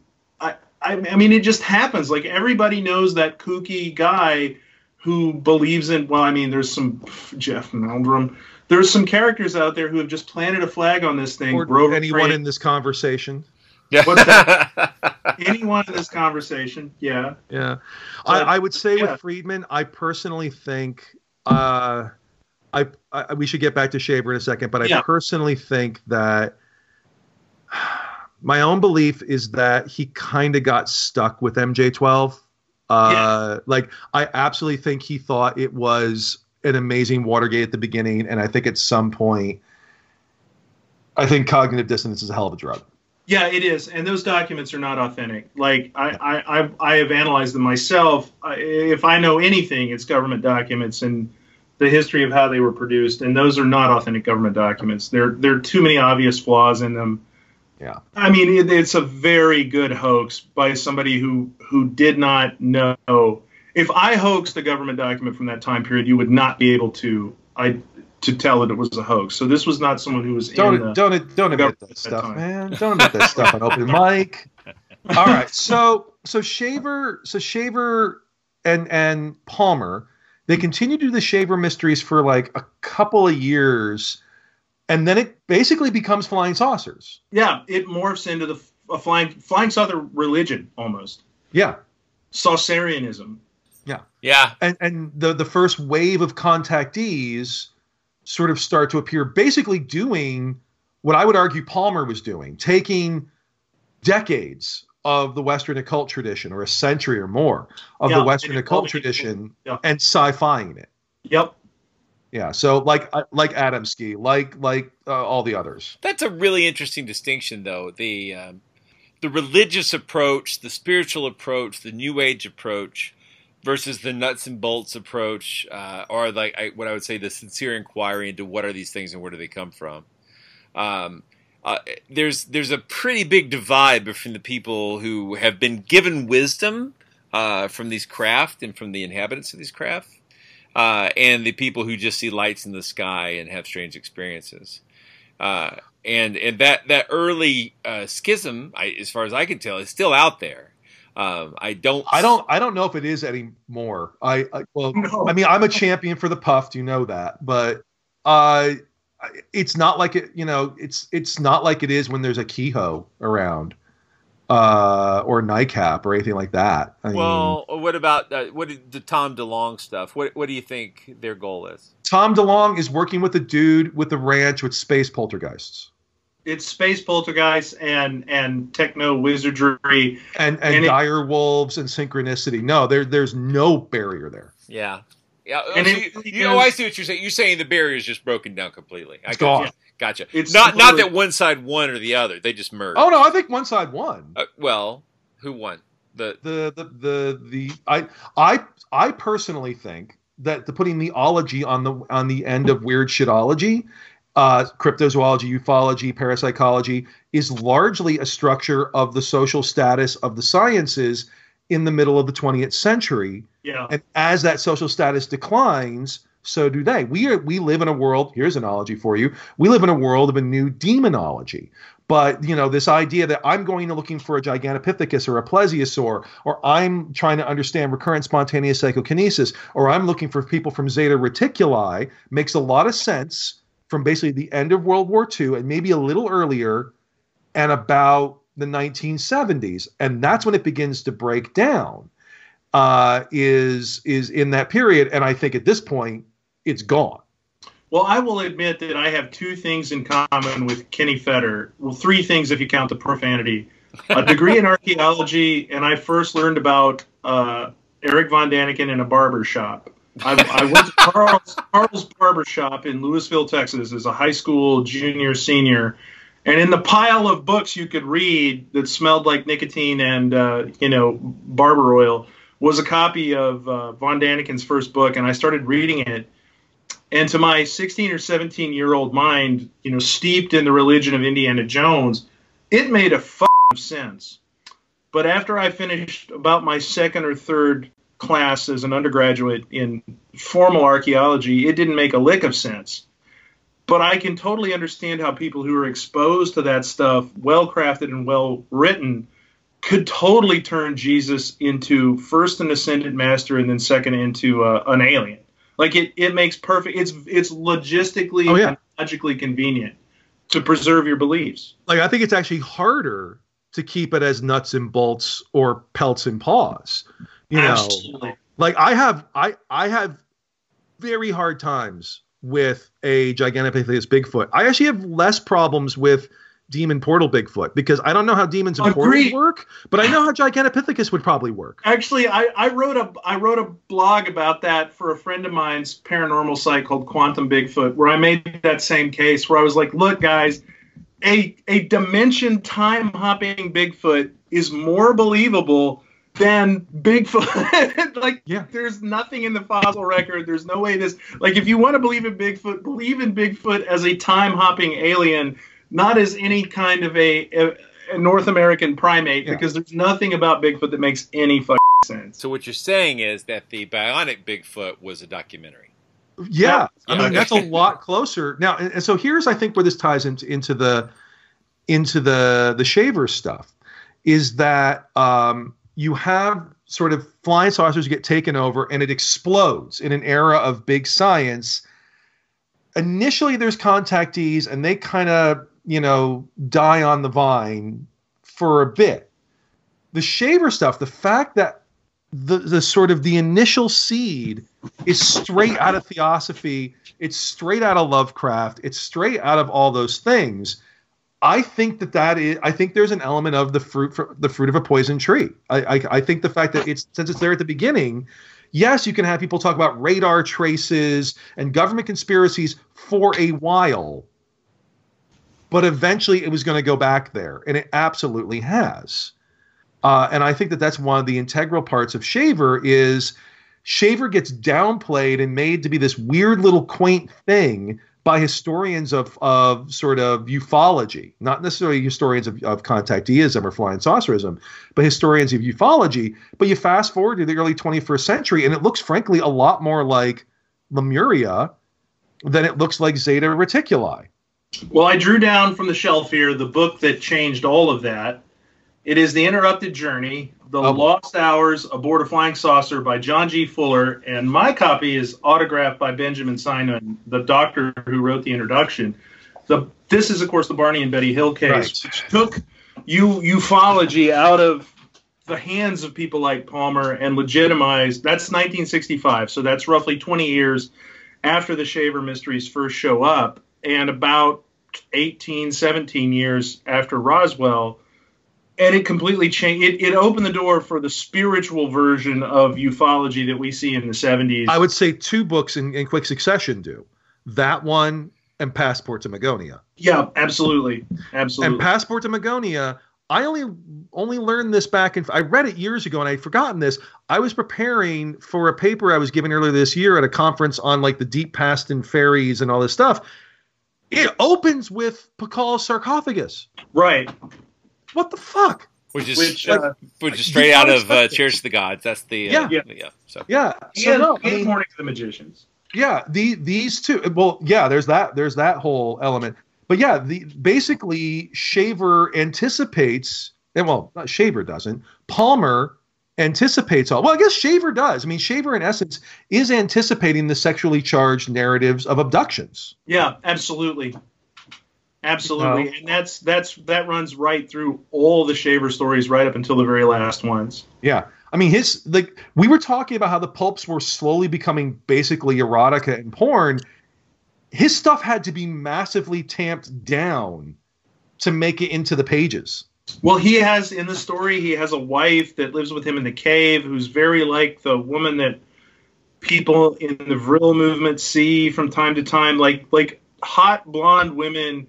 I, I I mean it just happens. Like everybody knows that kooky guy who believes in well, I mean there's some Jeff Meldrum. There's some characters out there who have just planted a flag on this thing. Or Grover anyone Craig, in this conversation. What's that? [laughs] anyone in this conversation, yeah. Yeah. So, I, I would say yeah. with Friedman, I personally think uh, I, I we should get back to Shaver in a second, but I Yeah. personally think that my own belief is that he kind of got stuck with MJ12. Uh, Like I absolutely think he thought it was an amazing Watergate at the beginning, and I think at some point, I think cognitive dissonance is a hell of a drug. Yeah, it is, and those documents are not authentic. Like I, I, I've, I have analyzed them myself. I, if I know anything, it's government documents and the history of how they were produced, and those are not authentic government documents. There, there are too many obvious flaws in them. Yeah. I mean, it, it's a very good hoax by somebody who who did not know. If I hoaxed a government document from that time period, you would not be able to I to tell that it was a hoax. So this was not someone who was Don't the, don't don't admit that at stuff, time. man. Don't admit that stuff on open mic. All right, so so Shaver, so Shaver and and Palmer, they continue to do the Shaver mysteries for like a couple of years, and then it basically becomes flying saucers. Yeah, it morphs into the a flying flying saucer religion almost. Yeah, Saucerianism. yeah, yeah. and and the the first wave of contactees sort of start to appear, basically doing what I would argue Palmer was doing, taking decades of the Western occult tradition, or a century or more of Yeah, the Western occult tradition, Yeah. and sci-fiing it. Yep. Yeah, so like like Adamski, like like uh, all the others. That's a really interesting distinction, though. The um, the religious approach, the spiritual approach, the New Age approach, versus the nuts and bolts approach, uh, or like I, what I would say the sincere inquiry into what are these things and where do they come from. Um, uh, there's there's a pretty big divide between the people who have been given wisdom uh, from these craft and from the inhabitants of these craft, uh, and the people who just see lights in the sky and have strange experiences. Uh, and and that that early uh, schism, I, as far as I can tell, is still out there. Um, I don't. I don't. I don't know if it is anymore. I, I well, No. I mean, I'm a champion for the puffed. You know that, but uh, it's not like it. You know, it's it's not like it is when there's a Keyhoe around, uh, or NICAP or anything like that. I mean, Well, what about uh, what did the Tom DeLonge stuff? What what do you think their goal is? Tom DeLonge is working with a dude with the ranch with space poltergeists It's space poltergeists and and techno wizardry. and and, And it- dire wolves and synchronicity. No, there there's no barrier there. Yeah. Yeah, And so it you, you know, I see what you're saying. You're saying the barrier is just broken down completely. It's gotcha. gone. Gotcha. It's not not that one side won or the other. They just merged. Oh no, I think one side won. Uh, well, who won? The the the the the I I I personally think that the putting the ology on the on the end of weird shitology, uh, cryptozoology, ufology, parapsychology is largely a structure of the social status of the sciences in the middle of the 20th century. Yeah. And as that social status declines, so do they. We are we live in a world. Here's an analogy for you. We live in a world of a new demonology. But you know this idea that I'm going to looking for a Gigantopithecus or a plesiosaur, or I'm trying to understand recurrent spontaneous psychokinesis, or I'm looking for people from Zeta Reticuli makes a lot of sense from basically the end of World War II and maybe a little earlier, and about the 1970s, and that's when it begins to break down. Uh, is is in that period, and I think at this point it's gone. Well, I will admit that I have two things in common with Kenny Feder. Well, three things if you count the profanity. A degree in [laughs] archaeology, and I first learned about uh, Eric Von Daniken in a barber shop. I, I went to Carl's, Carl's barber shop in Lewisville, Texas, as a high school junior, senior. And in the pile of books you could read that smelled like nicotine and, uh, you know, barber oil was a copy of uh, Von Daniken's first book. And I started reading it. And to my 16 or 17 year old mind, you know, steeped in the religion of Indiana Jones, it made a of sense. But after I finished about my second or third class as an undergraduate in formal archaeology, it didn't make a lick of sense. But I can totally understand how people who are exposed to that stuff, well crafted and well written, could totally turn Jesus into first an ascended master and then second into uh, an alien. Like it, it makes perfect. It's it's logistically Oh, yeah. and logically convenient to preserve your beliefs. Like I think it's actually harder to keep it as nuts and bolts or pelts and paws. You know, Absolutely. like I have I I have very hard times with a Gigantopithecus Bigfoot. I actually have less problems with demon portal Bigfoot because I don't know how demons and portals work, but I know how Gigantopithecus would probably work. Actually, I, I wrote a I wrote a blog about that for a friend of mine's paranormal site called Quantum Bigfoot, where I made that same case where I was like, look, guys, a a dimension time hopping Bigfoot is more believable than Bigfoot. [laughs] like, Yeah. there's nothing in the fossil record. There's no way this. Like, if you want to believe in Bigfoot, believe in Bigfoot as a time hopping alien, not as any kind of a, a, a North American primate, Yeah. because there's nothing about Bigfoot that makes any fucking sense. so what you're saying is that the bionic Bigfoot was a documentary. Yeah, I mean that's a lot closer now. And, and so here's I think where this ties into into the into the the shaver stuff is that um, you have sort of flying saucers get taken over and it explodes in an era of big science. Initially, there's contactees and they kind of you know die on the vine for a bit. The shaver stuff, the fact that the the sort of the initial seed is straight out of theosophy. It's straight out of Lovecraft. It's straight out of all those things. I think that that is. I think there's an element of the fruit, for, the fruit of a poison tree. I, I, I think the fact that it's since it's there at the beginning. Yes, you can have people talk about radar traces and government conspiracies for a while, but eventually it was going to go back there, and it absolutely has. Uh, and I think that that's one of the integral parts of Shaver is Shaver gets downplayed and made to be this weird little quaint thing by historians of, of sort of ufology, not necessarily historians of, of contacteeism or flying saucerism, but historians of ufology. But you fast forward to the early 21st century, and it looks, frankly, a lot more like Lemuria than it looks like Zeta Reticuli. Well, I drew down from the shelf here the book that changed all of that. It is The Interrupted Journey, The Oh. Lost Hours Aboard a Flying Saucer by John G. Fuller, and my copy is autographed by Benjamin Simon, the doctor who wrote the introduction. The this is of course the Barney and Betty Hill case, Right. which took u- ufology out of the hands of people like Palmer and legitimized. That's 1965, so that's roughly 20 years after the Shaver mysteries first show up, and about 18, 17 years after Roswell. And it completely changed. It, it opened the door for the spiritual version of ufology that we see in the 70s. I would say two books in, in quick succession do that one and Passport to Magonia. yeah, absolutely, absolutely. And Passport to Magonia, I only only learned this back in I read it years ago and I'd forgotten this. I was preparing for a paper I was giving earlier this year at a conference on like the deep past and fairies and all this stuff. It opens with Pakal's sarcophagus. right. What the fuck? Which is Which, uh, uh, which is straight out of uh. Chariots of the Gods. That's the uh, Yeah. yeah. Yeah. yeah. So Yeah. So and, no, I mean, Morning of the Magicians. yeah the these two well yeah there's that there's that whole element but yeah the basically shaver anticipates and well not shaver doesn't palmer anticipates all well i guess shaver does i mean shaver in essence is anticipating the sexually charged narratives of abductions Yeah, absolutely. Absolutely. No. And that's that's that runs right through all the Shaver stories right up until the very last ones. yeah i mean his like we were talking about how the pulps were slowly becoming basically erotica and porn his stuff had to be massively tamped down to make it into the pages Well, he has in the story he has a wife that lives with him in the cave who's very like the woman that people in the Vril movement see from time to time like like hot blonde women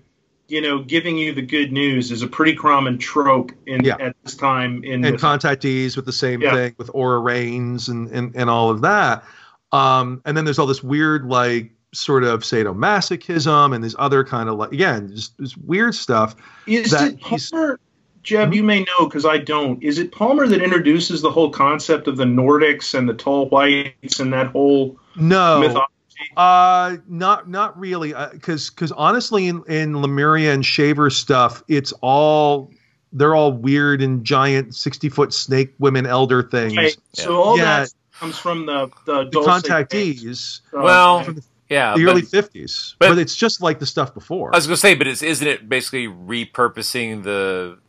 you know, giving you the good news is a pretty common trope in Yeah. at this time in and the- contactees with the same Yeah. thing with Aura Rhanes and, and and all of that um and then there's all this weird like sort of sadomasochism and this other kind of like again just this weird stuff Is that it he's- Palmer? Jeb, you may know because I don't. Is it Palmer that introduces the whole concept of the Nordics and the tall whites and that whole no mythology? uh not not really because because honestly in in lemuria and shaver stuff it's all they're all weird and giant 60 foot snake women elder things Right. So all Yeah. that comes from the the, the contactees Uh, well, from the, yeah, the but- early 50s but- but, it's just like the stuff before I was gonna say, but it's, isn't it basically repurposing the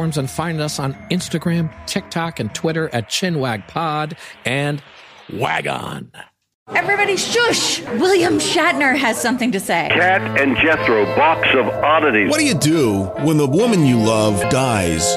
and find us on Instagram, TikTok, and Twitter at ChinwagPod and Wagon. Everybody shush! William Shatner has something to say. Cat and Jethro, box of oddities. What do you do when the woman you love dies?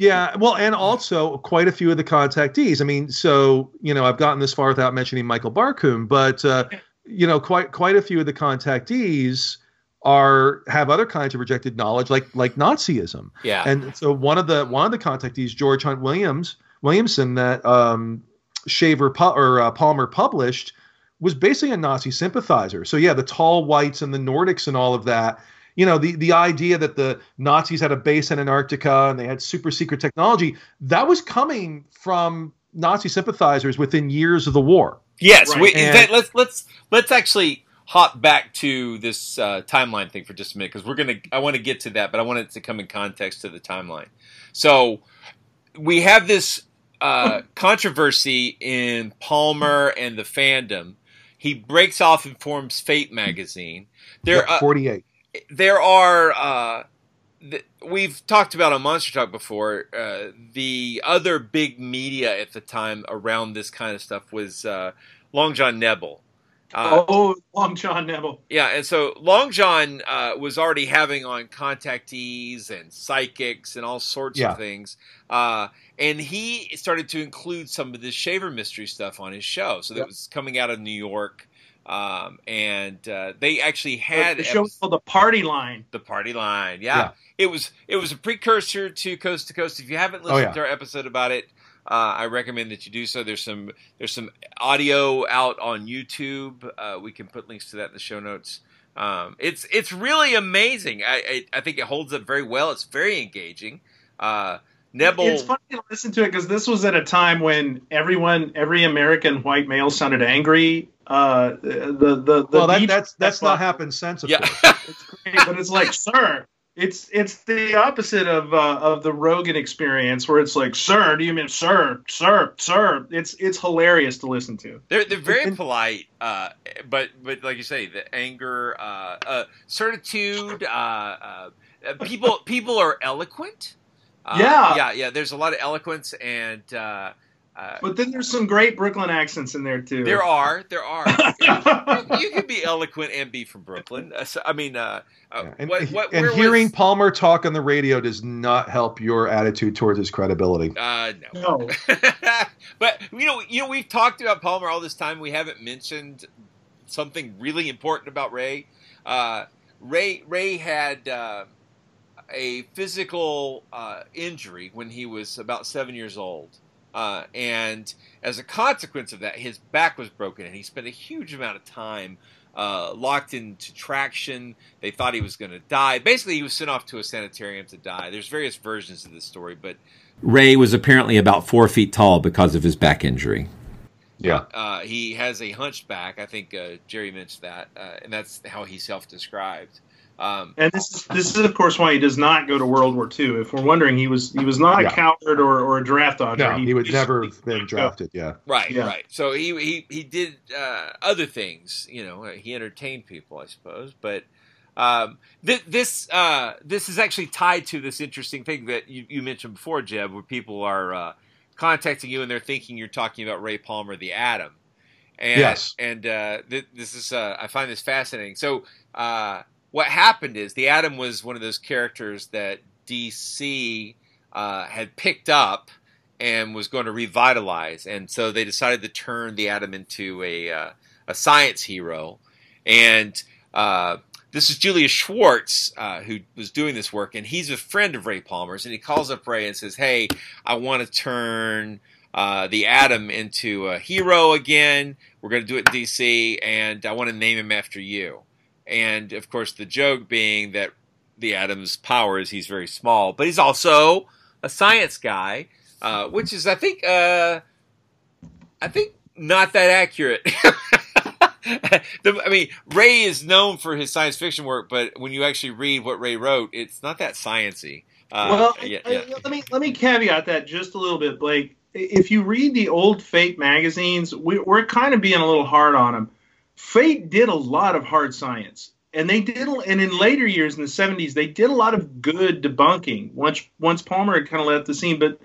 Yeah, well, and also quite a few of the contactees. I mean, so you know, I've gotten this far without mentioning Michael Barkun, but uh, you know, quite quite a few of the contactees are have other kinds of rejected knowledge, like like Nazism. Yeah. And so one of the one of the contactees, George Hunt Williams Williamson, that um, Shaver pu- or uh, Palmer published, was basically a Nazi sympathizer. So yeah, the tall whites and the Nordics and all of that you know the the idea that the Nazis had a base in Antarctica and they had super secret technology that was coming from Nazi sympathizers within years of the war. Yes, Right. we, let's let's let's actually hop back to this uh, timeline thing for just a minute because we're gonna. I want to get to that, but I want it to come in context to the timeline. So we have this uh, [laughs] controversy in Palmer and the fandom. He breaks off and forms Fate magazine. There, Yep, uh, 48. There are uh, th- we've talked about on Monster Talk before. Uh, the other big media at the time around this kind of stuff was uh, Long John Nebel. Uh, oh, Long John Nebel. yeah, and so Long John uh, was already having on contactees and psychics and all sorts Yeah. of things, uh, and he started to include some of this shaver mystery stuff on his show. So that Yeah. was coming out of New York, um, and uh, they actually had the show was called the Party Line. the party line. Yeah. Yeah. It was it was a precursor to Coast to Coast. If you haven't listened Oh, yeah. to our episode about it, uh, I recommend that you do so. There's some there's some audio out on YouTube. Uh, we can put links to that in the show notes. Um, it's it's really amazing. I, I I think it holds up very well. It's very engaging. Uh, Nebel. It's funny to listen to it because this was at a time when everyone, every American white male sounded angry. Uh, the the, the Well, that, that's that's not happened since, of Yeah. course. [laughs] but it's like, sir, it's it's the opposite of uh, of the Rogan experience, where it's like, sir, do you mean sir, sir, sir? It's it's hilarious to listen to. They're they're very polite, uh, but but like you say, the anger, uh, uh, certitude. Uh, uh, uh, people people are eloquent. Uh, Yeah. yeah, yeah. There's a lot of eloquence, and uh, But then there's some great Brooklyn accents in there too. there are there are. [laughs] you can be eloquent and be from Brooklyn. Uh, so, I mean, uh, uh, And, what, what, and where hearing was- Palmer talk on the radio does not help your attitude towards his credibility. Uh, no. [laughs] but you know, you know, we've talked about Palmer all this time. We haven't mentioned something really important about Ray. Uh, Ray Ray had uh, a physical uh, injury when he was about seven years old. Uh, and as a consequence of that, his back was broken, and he spent a huge amount of time uh, locked into traction. They thought he was going to die. Basically, he was sent off to a sanitarium to die. There's various versions of this story, but Ray was apparently about four feet tall because of his back injury. Yeah. uh, he has a hunchback. I think uh, Jerry mentioned that, uh, and that's how he self-described. Um, And this is this is of course why he does not go to World War II. If we're wondering, he was he was not Yeah. a coward or, or a draft dodger. No, he would never have been drafted. Yeah. Right, Yeah. right. So he he he did uh, other things. You know, he entertained people, I suppose. But um, th- this uh, this is actually tied to this interesting thing that you, you mentioned before, Jeb, where people are uh, contacting you and they're thinking you're talking about Ray Palmer, the Atom. And, Yes. And uh, th- this is uh, I find this fascinating. So uh, what happened is the Atom was one of those characters that DC uh, had picked up and was going to revitalize, and so they decided to turn the Atom into a uh, a science hero. And uh, this is Julius Schwartz uh, who was doing this work, and he's a friend of Ray Palmer's, and he calls up Ray and says, "Hey, I want to turn." Uh, the Atom into a hero again. We're going to do it in DC, and I want to name him after you. And of course, the joke being that the atom's power is he's very small, but he's also a science guy, uh, which is, I think, uh, I think not that accurate. [laughs] the, I mean, Ray is known for his science fiction work, but when you actually read what Ray wrote, it's not that sciency. Uh, well, yeah, I, let me let me caveat that just a little bit, Blake. If you read the old Fate magazines, we, are kind of being a little hard on them. Fate did a lot of hard science, and they did. And in later years, in the '70s, they did a lot of good debunking. Once once Palmer had kind of left the scene, but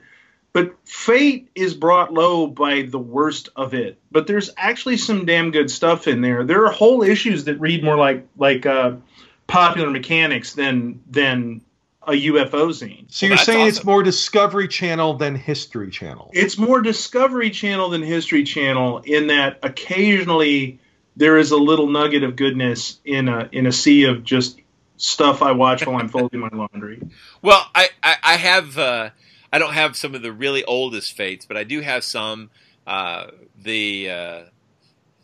but Fate is brought low by the worst of it. But there's actually some damn good stuff in there. There are whole issues that read more like like uh, popular mechanics than than a UFO scene. So well, you're saying awesome. it's more Discovery Channel than History Channel? It's more Discovery Channel than History Channel in that occasionally there is a little nugget of goodness in a in a sea of just stuff I watch while I'm folding my laundry. [laughs] Well, I I, I have uh, I don't have some of the really oldest fates, but I do have some. Uh, the uh,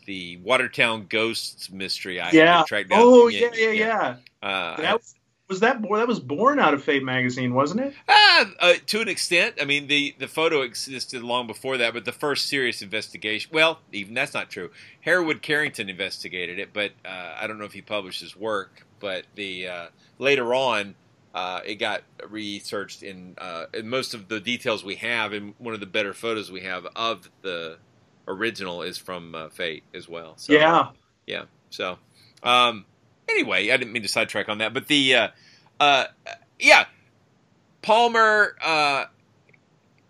the Watertown Ghosts mystery. I yeah. tracked down. Oh yeah, yeah, yeah. Uh, that was, was that born? That was born out of Fate magazine, wasn't it? Uh, uh, to an extent. I mean, the, the photo existed long before that, but the first serious investigation. Well, even that's not true. Hereward Carrington investigated it, but uh, I don't know if he published his work. But the uh, later on, uh, it got researched in, uh, in most of the details we have, and one of the better photos we have of the original is from uh, Fate as well. So, yeah, yeah. So, um, anyway, I didn't mean to sidetrack on that, but the uh, uh, yeah, Palmer uh,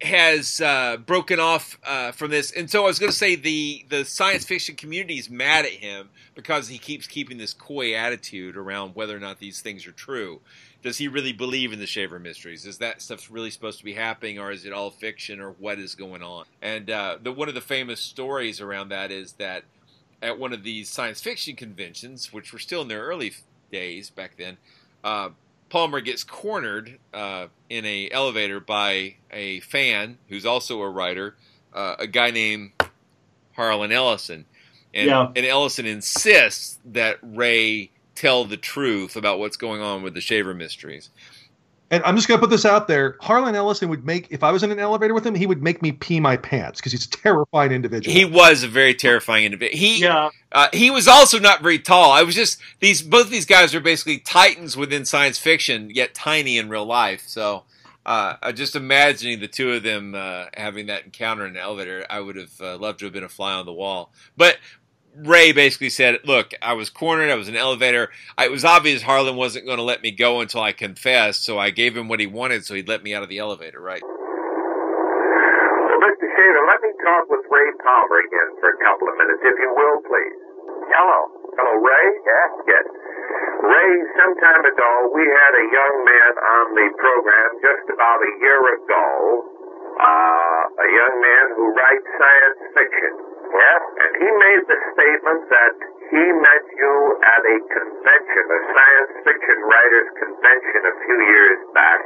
has uh, broken off uh, from this, and so I was going to say the the science fiction community is mad at him because he keeps keeping this coy attitude around whether or not these things are true. Does he really believe in the Shaver mysteries? Is that stuff really supposed to be happening, or is it all fiction, or what is going on? And uh, the, one of the famous stories around that is that at one of these science fiction conventions, which were still in their early days back then, uh, Palmer gets cornered uh, in a elevator by a fan who's also a writer, uh, a guy named Harlan Ellison, and, Yeah. and Ellison insists that Ray tell the truth about what's going on with the Shaver mysteries. And I'm just going to put this out there. Harlan Ellison would make, if I was in an elevator with him, he would make me pee my pants because he's a terrifying individual. He was a very terrifying individual. He yeah. uh, he was also not very tall. I was just these both these guys are basically titans within science fiction, yet tiny in real life. So uh, uh, just imagining the two of them uh, having that encounter in an elevator, I would have uh, loved to have been a fly on the wall. But Ray basically said, "Look, I was cornered. I was in an elevator. It was obvious Harlan wasn't going to let me go until I confessed, so I gave him what he wanted, so he'd let me out of the elevator." Right? Well, Mr. Shaver, let me talk with Ray Palmer again for a couple of minutes, if you will, please. Hello. Hello, Ray? Yes? Yes. Ray, some time ago, we had a young man on the program just about a year ago, uh, a young man who writes science fiction. Yes? And he made the statement that he met you at a convention, a science fiction writers convention a few years back.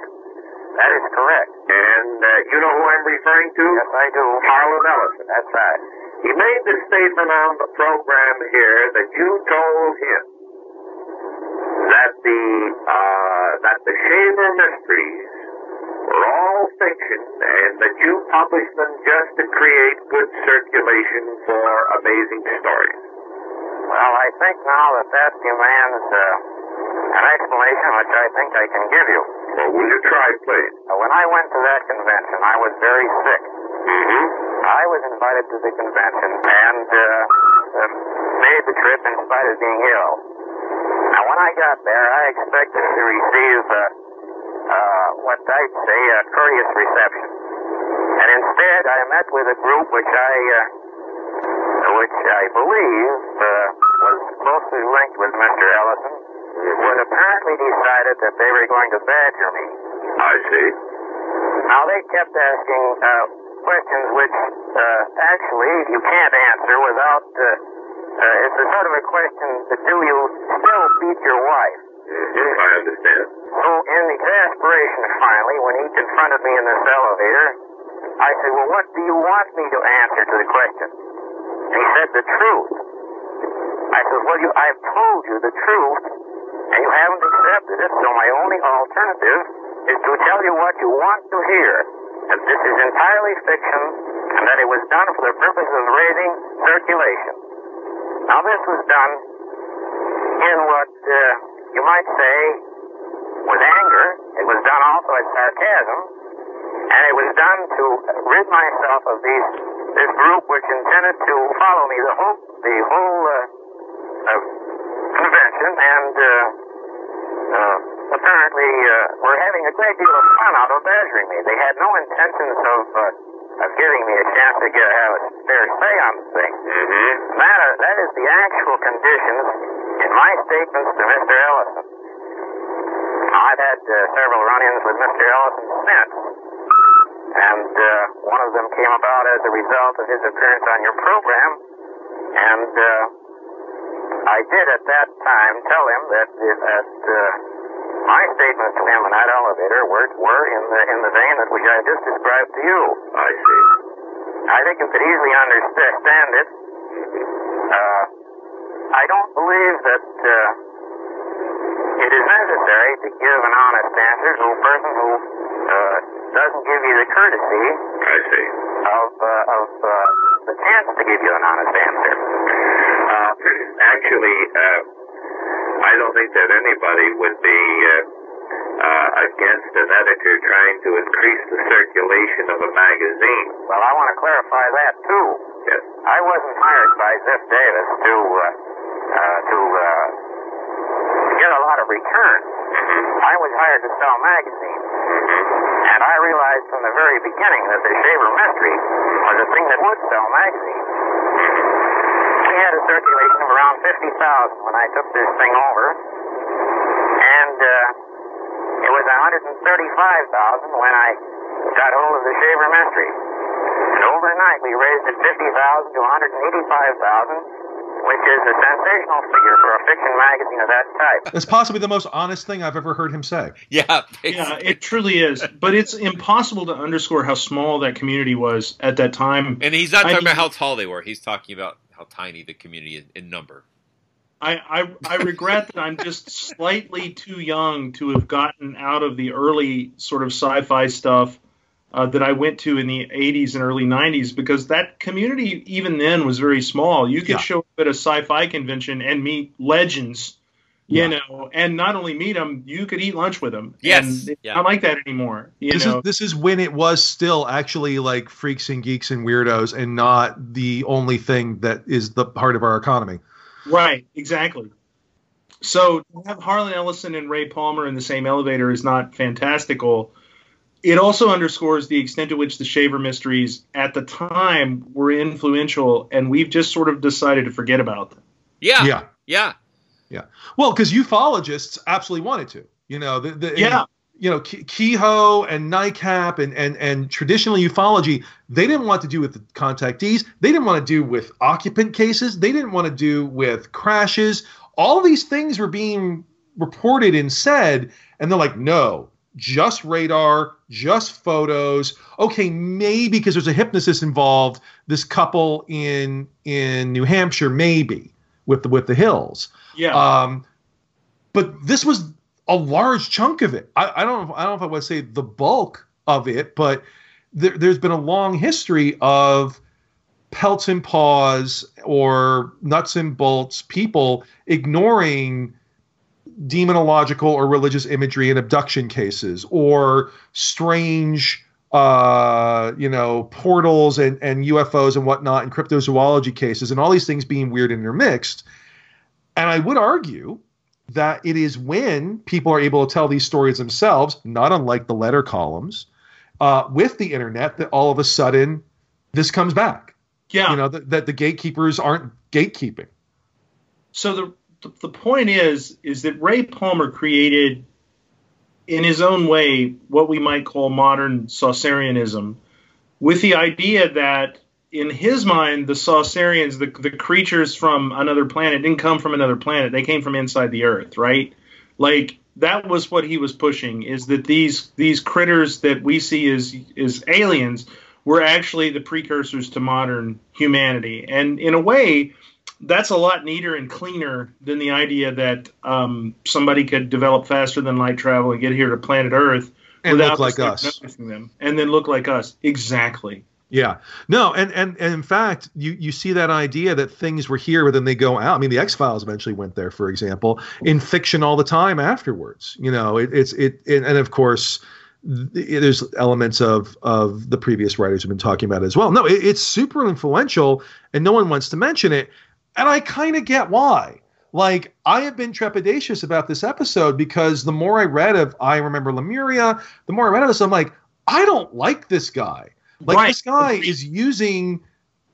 That is correct. And uh, you know who I'm referring to? Yes, I do. Harlan Ellison. That's right. He made the statement on the program here that you told him that the uh, that the Shaver mysteries all fiction, and that you published them just to create good circulation for amazing stories. Well, I think now that that demands uh, an explanation which I think I can give you. Well, will you try, please? Uh, When I went to that convention, I was very sick. Mm-hmm. I was invited to the convention and uh, uh, made the trip in spite of being ill. Now, when I got there, I expected to receive uh, uh, what I'd say a courteous reception. And instead, I met with a group which I, uh, which I believe uh, was closely linked with Mr. Ellison, who apparently decided that they were going to badger me. I see. Now they kept asking uh, questions which uh, actually you can't answer without. Uh, uh, it's a sort of a question do you still beat your wife? Mm-hmm. I understand. So in exasperation, finally, when he confronted me in this elevator, I said, "Well, what do you want me to answer to the question?" And he said, "The truth." I said, "Well, you, I've told you the truth, and you haven't accepted it. So my only alternative is to tell you what you want to hear, that this is entirely fiction, and that it was done for the purpose of raising circulation." Now, this was done in what uh, you might say with anger. It was done also as sarcasm, and it was done to rid myself of these this group which intended to follow me the whole the whole uh, uh, convention, and uh, uh, apparently uh, were having a great deal of fun out of badgering me. They had no intentions of uh, of giving me a chance to get have a fair say on the thing. Mm-hmm. That, that is the actual conditions in my statements to Mr. Ellison. I've had uh, several run-ins with Mr. Ellison since, and uh, one of them came about as a result of his appearance on your program, and uh, I did at that time tell him that that uh, my statements to him in that elevator were were in the in the vein that which I just described to you. I see. I think you could easily understand it. Uh, I don't believe that uh, it is necessary to give an honest answer to a person who uh, doesn't give you the courtesy I see. of uh, of uh, the chance to give you an honest answer. Uh, actually, uh, I don't think that anybody would be uh, uh, against an editor trying to increase the circulation of a magazine. Well, I want to clarify that too. Yes. I wasn't hired by Ziff Davis to uh, uh, to uh, get a lot of return. I was hired to sell magazines, and I realized from the very beginning that the Shaver Mystery was a thing that would sell magazines. We had a circulation of around fifty thousand when I took this thing over, and uh, it was one hundred and thirty-five thousand when I got hold of the Shaver Mystery. And overnight, we raised it 50,000 to 185,000, which is a sensational figure for a fiction magazine of that type. That's possibly the most honest thing I've ever heard him say. Yeah, yeah, it truly is. But it's impossible to underscore how small that community was at that time. And he's not talking I- about how tall they were. He's talking about how tiny the community is in number. I, I, I regret that I'm just slightly too young to have gotten out of the early sort of sci-fi stuff uh, that I went to in the 80s and early 90s because that community even then was very small. You could Yeah. show up at a sci-fi convention and meet legends, you know, and not only meet them, you could eat lunch with them. Yes. and Yeah. not like that anymore. You this know, is this is when it was still actually like freaks and geeks and weirdos and not the only thing that is the heart of our economy. Right, exactly. So to have Harlan Ellison and Ray Palmer in the same elevator is not fantastical. It also underscores the extent to which the Shaver mysteries at the time were influential, and we've just sort of decided to forget about them. Yeah. Yeah. Yeah. Yeah. Well, because ufologists absolutely wanted to. You know, the, the Yeah. You know, Ke- Keyhoe and NICAP and, and and traditional ufology, they didn't want to do with the contactees. They didn't want to do with occupant cases. They didn't want to do with crashes. All these things were being reported and said, and they're like, no, just radar, just photos. Okay, maybe because there's a hypnotist involved. This couple in in New Hampshire, maybe with the with the hills. Yeah. Um, but this was a large chunk of it. I, I don't I don't know if I would say the bulk of it, but there, there's been a long history of pelts and paws or nuts and bolts people ignoring demonological or religious imagery in abduction cases or strange uh you know portals and and ufos and whatnot and cryptozoology cases and all these things being weird and intermixed and i would argue that it is when people are able to tell these stories themselves not unlike the letter columns uh, with the internet that all of a sudden this comes back Yeah. you know that, that the gatekeepers aren't gatekeeping So the the point is is that Ray Palmer created in his own way what we might call modern Saucerianism with the idea that in his mind the Saucerians the the creatures from another planet didn't come from another planet they came from inside the earth right like that was what he was pushing is that these these critters that we see as as aliens were actually the precursors to modern humanity and in a way that's a lot neater and cleaner than the idea that um, somebody could develop faster than light travel and get here to planet Earth And without look like us us. noticing them, and then look like us. Exactly. Yeah. No, and, and and in fact, you you see that idea that things were here, but then they go out. I mean, the X Files eventually went there, for example, in fiction all the time afterwards. You know, it, it's it, it and of course. There's elements of of the previous writers have been talking about it as well. No, it, it's super influential, and no one wants to mention it. And I kind of get why. Like, I have been trepidatious about this episode because the more I read of I Remember Lemuria, the more I read of this, I'm like, I don't like this guy. Like, Right. this guy is using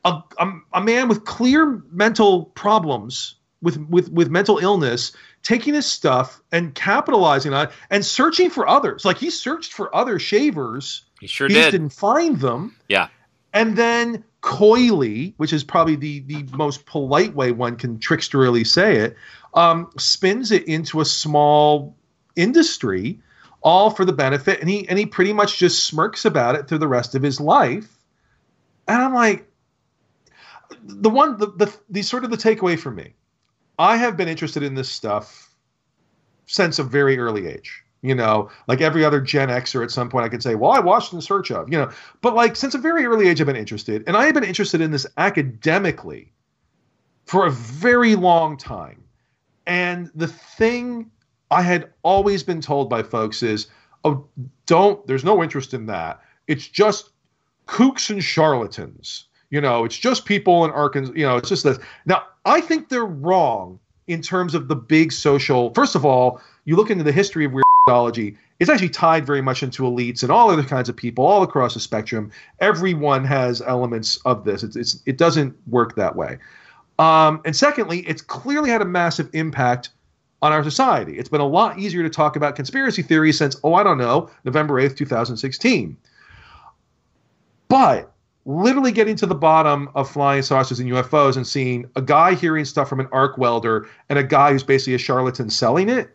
a, a, a man with clear mental problems with with with mental illness taking his stuff and capitalizing on it and searching for others. Like he searched for other shavers. He sure he did. just didn't find them. Yeah. And then coyly, which is probably the the most polite way one can tricksterily say it, um, spins it into a small industry, all for the benefit, and he and he pretty much just smirks about it through the rest of his life. And I'm like, the one the the, the sort of the takeaway for me, I have been interested in this stuff since a very early age. You know, like every other Gen Xer at some point, I could say, well, I watched In Search of, you know, but like since a very early age, I've been interested. And I have been interested in this academically for a very long time. And the thing I had always been told by folks is, oh, don't, there's no interest in that. It's just kooks and charlatans. You know, it's just people in Arkansas. You know, it's just this. Now, I think they're wrong in terms of the big social. First of all, you look into the history of weirdology, it's actually tied very much into elites and all other kinds of people all across the spectrum. Everyone has elements of this. It's, it's it doesn't work that way. Um, and secondly, it's clearly had a massive impact on our society. It's been a lot easier to talk about conspiracy theories since, oh, I don't know, November 8th, 2016. But literally getting to the bottom of flying saucers and UFOs and seeing a guy hearing stuff from an arc welder and a guy who's basically a charlatan selling it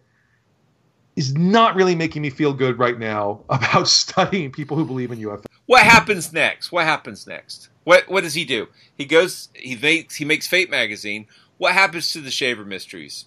is not really making me feel good right now [laughs] about studying people who believe in UFOs. What happens next? What happens next? What what does he do? He goes he makes he makes Fate magazine. What happens to the Shaver Mysteries?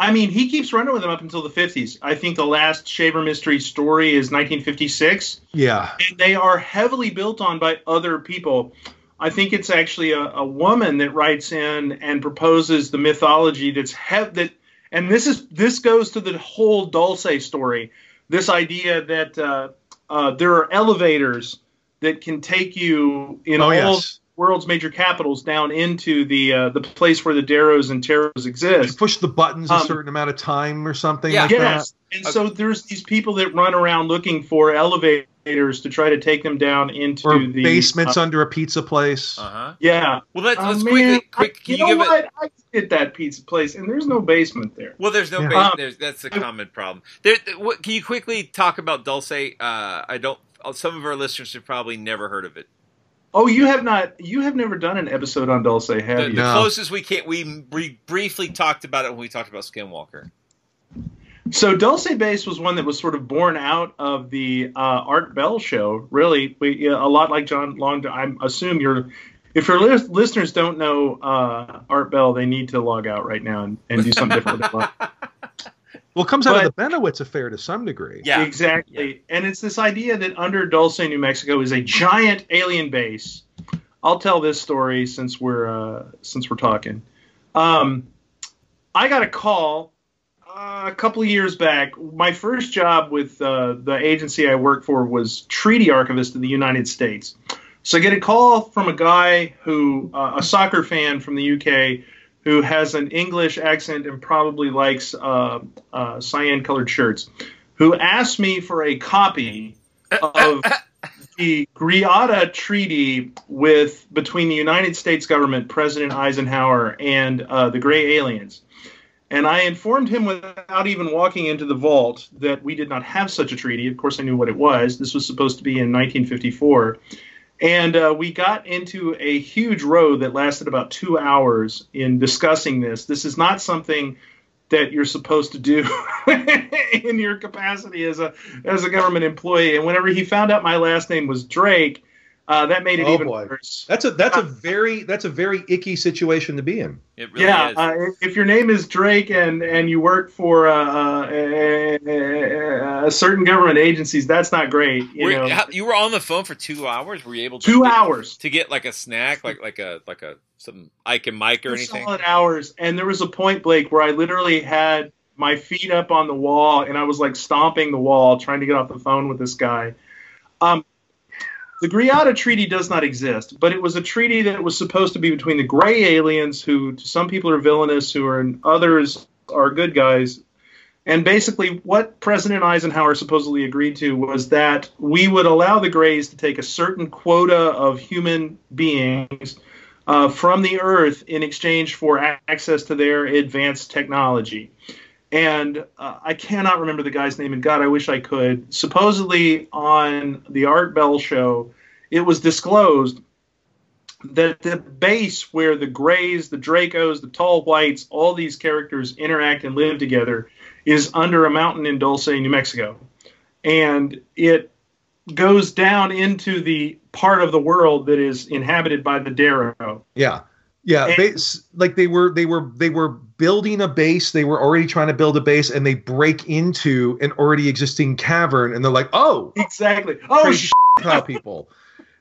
I mean, he keeps running with them up until the 50s. I think the last Shaver Mystery story is 1956. Yeah. And they are heavily built on by other people. I think it's actually a, a woman that writes in and proposes the mythology that's he- that and this is this goes to the whole Dulce story. This idea that uh, uh, there are elevators that can take you in Oh, all yes. World's major capitals down into the uh, the place where the Deros and Teros exist. Push the buttons a Um, certain amount of time or something Yeah, like yes. that. And so there's these people that run around looking for elevators to try to take them down into Or the basements uh, under a pizza place. Uh-huh. Yeah. Well, let's, Oh, let's man, quickly quick. I- Can you you, know give what? it? I did that pizza place, and there's no basement there. Well, there's no. Yeah. Ba- Um, there's that's a common problem. There. What, can you quickly talk about Dulce? Uh, I don't. Some of our listeners have probably never heard of it. Oh, you have not. You have never done an episode on Dulce, have The, you? the closest we can. We, we briefly talked about it when we talked about Skinwalker. So Dulce Base was one that was sort of born out of the uh, Art Bell show. Really, we, a lot like John Long. I assume you're. If your lis- listeners don't know uh, Art Bell, they need to log out right now and, and do something different with their [laughs] life. Well, it comes out of the Bennewitz affair to some degree. Yeah, exactly. And it's this idea that under Dulce, New Mexico, is a giant alien base. I'll tell this story since we're uh, since we're talking. Um, I got a call uh, a couple of years back. My first job with uh, the agency I worked for was treaty archivist in the United States. So I get a call from a guy who, uh, a soccer fan from the UK, who has an English accent and probably likes uh, uh, cyan-colored shirts, who asked me for a copy of the Greada Treaty with between the United States government, President Eisenhower, and uh, the Gray Aliens. And I informed him without even walking into the vault that we did not have such a treaty. Of course, I knew what it was. This was supposed to be in 1954. And uh, we got into a huge road that lasted about two hours in discussing this. This is not something that you're supposed to do [laughs] in your capacity as a as a government employee. And whenever he found out my last name was Drake, uh, that made it Oh, even boy. worse. That's a that's a very that's a very icky situation to be in. It really yeah, uh, if- if your name is Drake and and you work for uh, uh, uh, uh, certain government agencies, that's not great. You Were- know, how- you were on the phone for two hours. Were you able to Two get- hours. to get like a snack, like like a like a some Ike and Mike or anything? solid hours. And there was a point, Blake, where I literally had my feet up on the wall and I was like stomping the wall trying to get off the phone with this guy. Um, the Greada Treaty does not exist, but it was a treaty that was supposed to be between the gray aliens, who some people are villainous, who are and others are good guys. And basically, what President Eisenhower supposedly agreed to was that we would allow the Greys to take a certain quota of human beings, uh, from the Earth in exchange for access to their advanced technology. And uh, I cannot remember the guy's name, and God, I wish I could. Supposedly on the Art Bell show, it was disclosed that the base where the Greys, the Dracos, the Tall Whites, all these characters interact and live together is under a mountain in Dulce, New Mexico. And it goes down into the part of the world that is inhabited by the Dero. Yeah. Yeah, And- base, like they were they were they were building a base, they were already trying to build a base and they break into an already existing cavern and they're like, "Oh, exactly. Oh, sh- [laughs] people."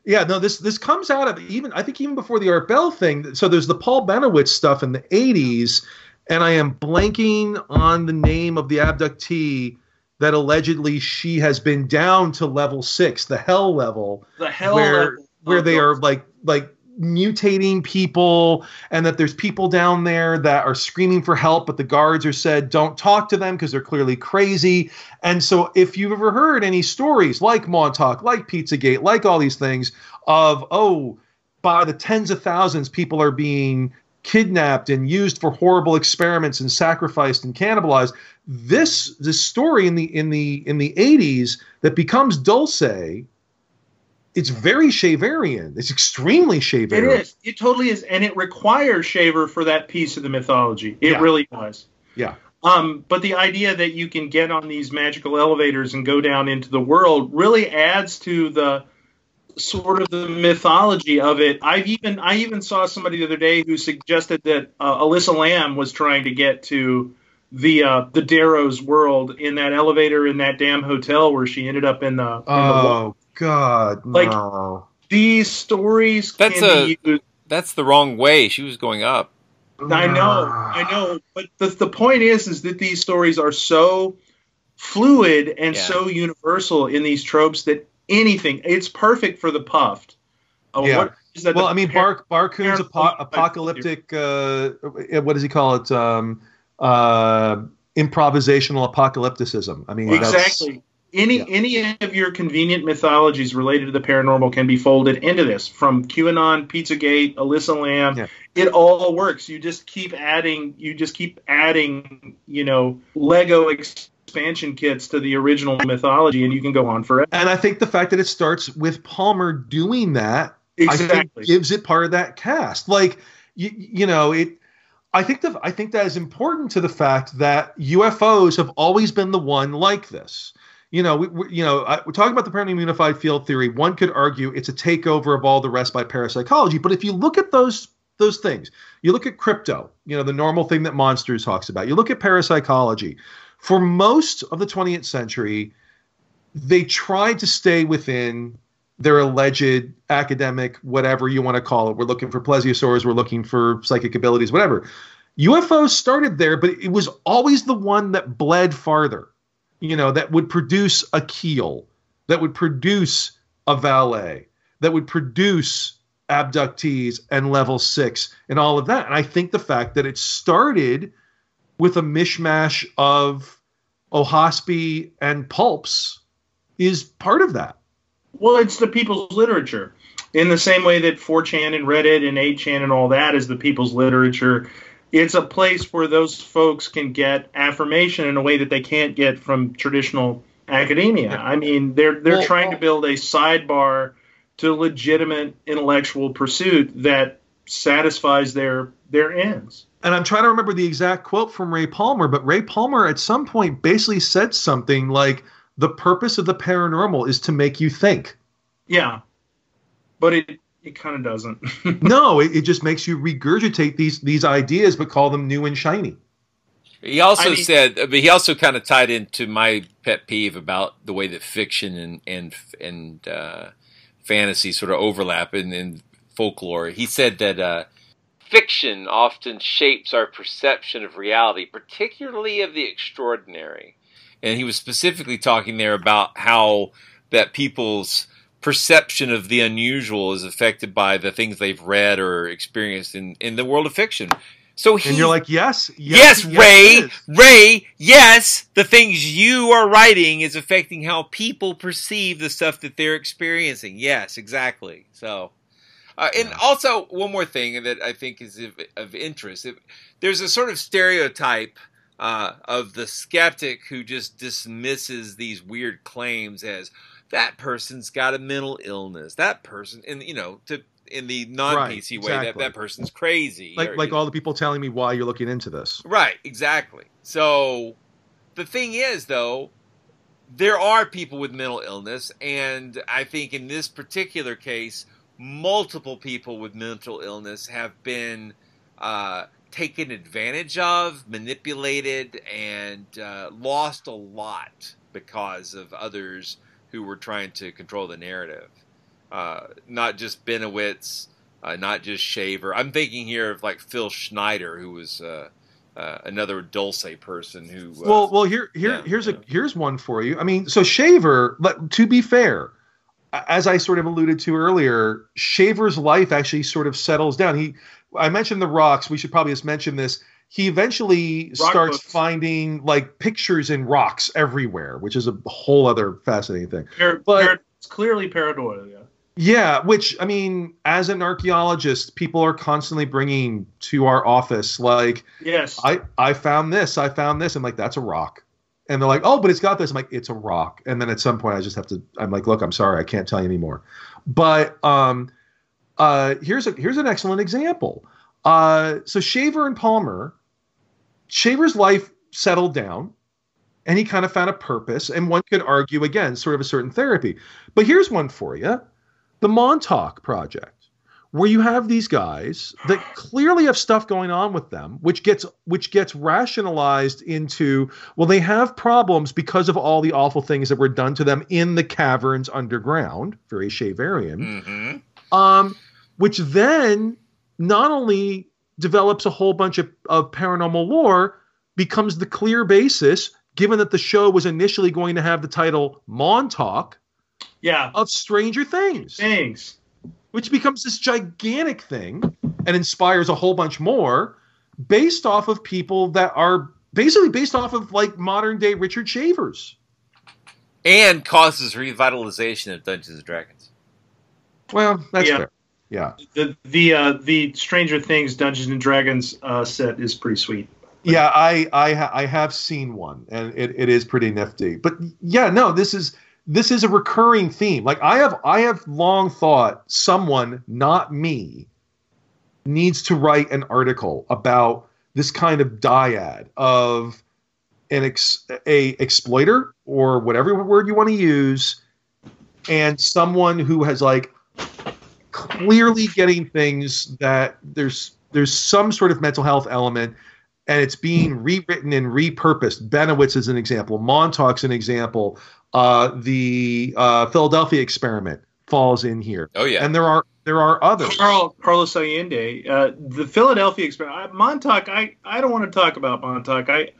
Yeah, no, this this comes out of even I think even before the Art Bell thing. So there's the Paul Bennewitz stuff in the 80s and I am blanking on the name of the abductee that allegedly she has been down to level 6, the hell level the hell where level where of they the- are like like mutating people and that there's people down there that are screaming for help but the guards are said don't talk to them because they're clearly crazy. And so if you've ever heard any stories like montauk like pizzagate like all these things of oh by the tens of thousands people are being kidnapped and used for horrible experiments and sacrificed and cannibalized this this story in the in the in the 80s that becomes dulce it's very Shaverian. It's extremely It Shaverian. is. It totally is, and it requires Shaver for that piece of the mythology. It Yeah. really does. Yeah. Um, but the idea that you can get on these magical elevators and go down into the world really adds to the sort of the mythology of it. I've even I even saw somebody the other day who suggested that uh, Elisa Lam was trying to get to the uh, the Dero's world in that elevator in that damn hotel where she ended up in the, in the Oh God, Like- no. these stories That's can a be used that's the wrong way. She was going up. I know, I know, but the, the point is, is that these stories are so fluid and Yeah. so universal in these tropes that anything, it's perfect for the puffed. Uh, Yeah. what is that well, the I mean, par- Bar Barkun's apo- apocalyptic. Uh, what does he call it? Um, uh, improvisational apocalypticism. I mean, that's- exactly. Any any of your convenient mythologies related to the paranormal can be folded into this. From QAnon, Pizzagate, Elisa Lam, it all works. You just keep adding. You just keep adding. You know, Lego expansion kits to the original mythology, and you can go on forever. And I think the fact that it starts with Palmer doing that, I think Exactly. gives it part of that cast. Like, you, you know, it. I think the I think that is important to the fact that UFOs have always been the one like this. You know, we, we you know, I, we're talking about the paranormal unified field theory. One could argue it's a takeover of all the rest by parapsychology, but if you look at those those things, you look at crypto, you know, the normal thing that Monsters talks about. You look at parapsychology. For most of the 20th century, they tried to stay within their alleged academic, whatever you want to call it. We're looking for plesiosaurs, we're looking for psychic abilities, whatever. UFOs started there, but it was always the one that bled farther, you know, that would produce a keel, that would produce a Vallee, that would produce abductees and level six and all of that. And I think the fact that it started with a mishmash of Oahspe and pulps is part of that. Well, it's the people's literature. In the same way that 4chan and Reddit and 8chan and all that is the people's literature, it's a place where those folks can get affirmation in a way that they can't get from traditional academia. I mean, they're they're Well- trying to build a sidebar to legitimate intellectual pursuit that satisfies their their ends. and I'm trying to remember the exact quote from Ray Palmer, but Ray Palmer at some point basically said something like, "The purpose of the paranormal is to make you think." Yeah. But it it kind of doesn't. [laughs] no, it, it just makes you regurgitate these these ideas, but call them new and shiny. He also I mean- said, but he also kind of tied into my pet peeve about the way that fiction and and and uh, fantasy sort of overlap in, in folklore. He said that uh, fiction often shapes our perception of reality, particularly of the extraordinary. And he was specifically talking there about how that people's perception of the unusual is affected by the things they've read or experienced in, in the world of fiction. So he, And you're like, yes, Yes, yes, Ray, is. Ray, yes, the things you are writing is affecting how people perceive the stuff that they're experiencing. Yes, exactly. So, Uh, and also, one more thing that I think is of, of interest: if, there's a sort of stereotype uh, of the skeptic who just dismisses these weird claims as that person's got a mental illness. That person, and you know, to in the non PC Right, way, exactly. that that person's crazy. Like or, like all the people telling me why you're looking into this. Right, exactly. So the thing is, though, there are people with mental illness, and I think in this particular case, multiple people with mental illness have been uh, taken advantage of, manipulated, and uh, lost a lot because of others who were trying to control the narrative. Uh, not just Bennewitz, uh, not just Shaver. I'm thinking here of like Phil Schneider, who was uh, uh, another Dulce person who. Uh, well, well, here, here, yeah, here's a here's one for you. I mean, so Shaver. Let, to be fair, as I sort of alluded to earlier, Shaver's life actually sort of settles down. He, I mentioned the rocks. We should probably just mention this. He eventually Rock starts books. finding like pictures in rocks everywhere, which is a whole other fascinating thing. Par- But- par- it's clearly paranoia. Yeah, which I mean, as an archaeologist, people are constantly bringing to our office like, Yes. I I found this, I found this. I'm like, that's a rock, and they're like, oh, but it's got this. I'm like, it's a rock. And then at some point, I just have to. I'm like, look, I'm sorry, I can't tell you anymore. But um, uh, here's a here's an excellent example. Uh, so Shaver and Palmer, Shaver's life settled down and he kind of found a purpose. And one could argue again, sort of a certain therapy. But here's one for you: the Montauk Project, where you have these guys that clearly have stuff going on with them, which gets which gets rationalized into well, they have problems because of all the awful things that were done to them in the caverns underground. Very Shaverian Mm-hmm. um, which then not only develops a whole bunch of, of paranormal lore, becomes the clear basis, given that the show was initially going to have the title Montauk Yeah. of Stranger Things, Thanks. which becomes this gigantic thing and inspires a whole bunch more based off of people that are basically based off of like modern day Richard Shavers. and causes revitalization of Dungeons and Dragons. Well, that's Yeah. fair. Yeah. The the uh, the Stranger Things Dungeons and Dragons uh, set is pretty sweet. Yeah, I I ha- I have seen one, and it, it is pretty nifty. But yeah, no, this is this is a recurring theme. Like I have I have long thought someone, not me, needs to write an article about this kind of dyad of an ex, a exploiter or whatever word you want to use, and someone who has like clearly getting things that there's there's some sort of mental health element and it's being rewritten and repurposed. Bennewitz is an example. Montauk's an example. Uh, the uh, Philadelphia experiment falls in here. Oh yeah, and there are there are others. Carl Carlos Allende, uh, the Philadelphia experiment. Montauk. I I don't want to talk about Montauk. I.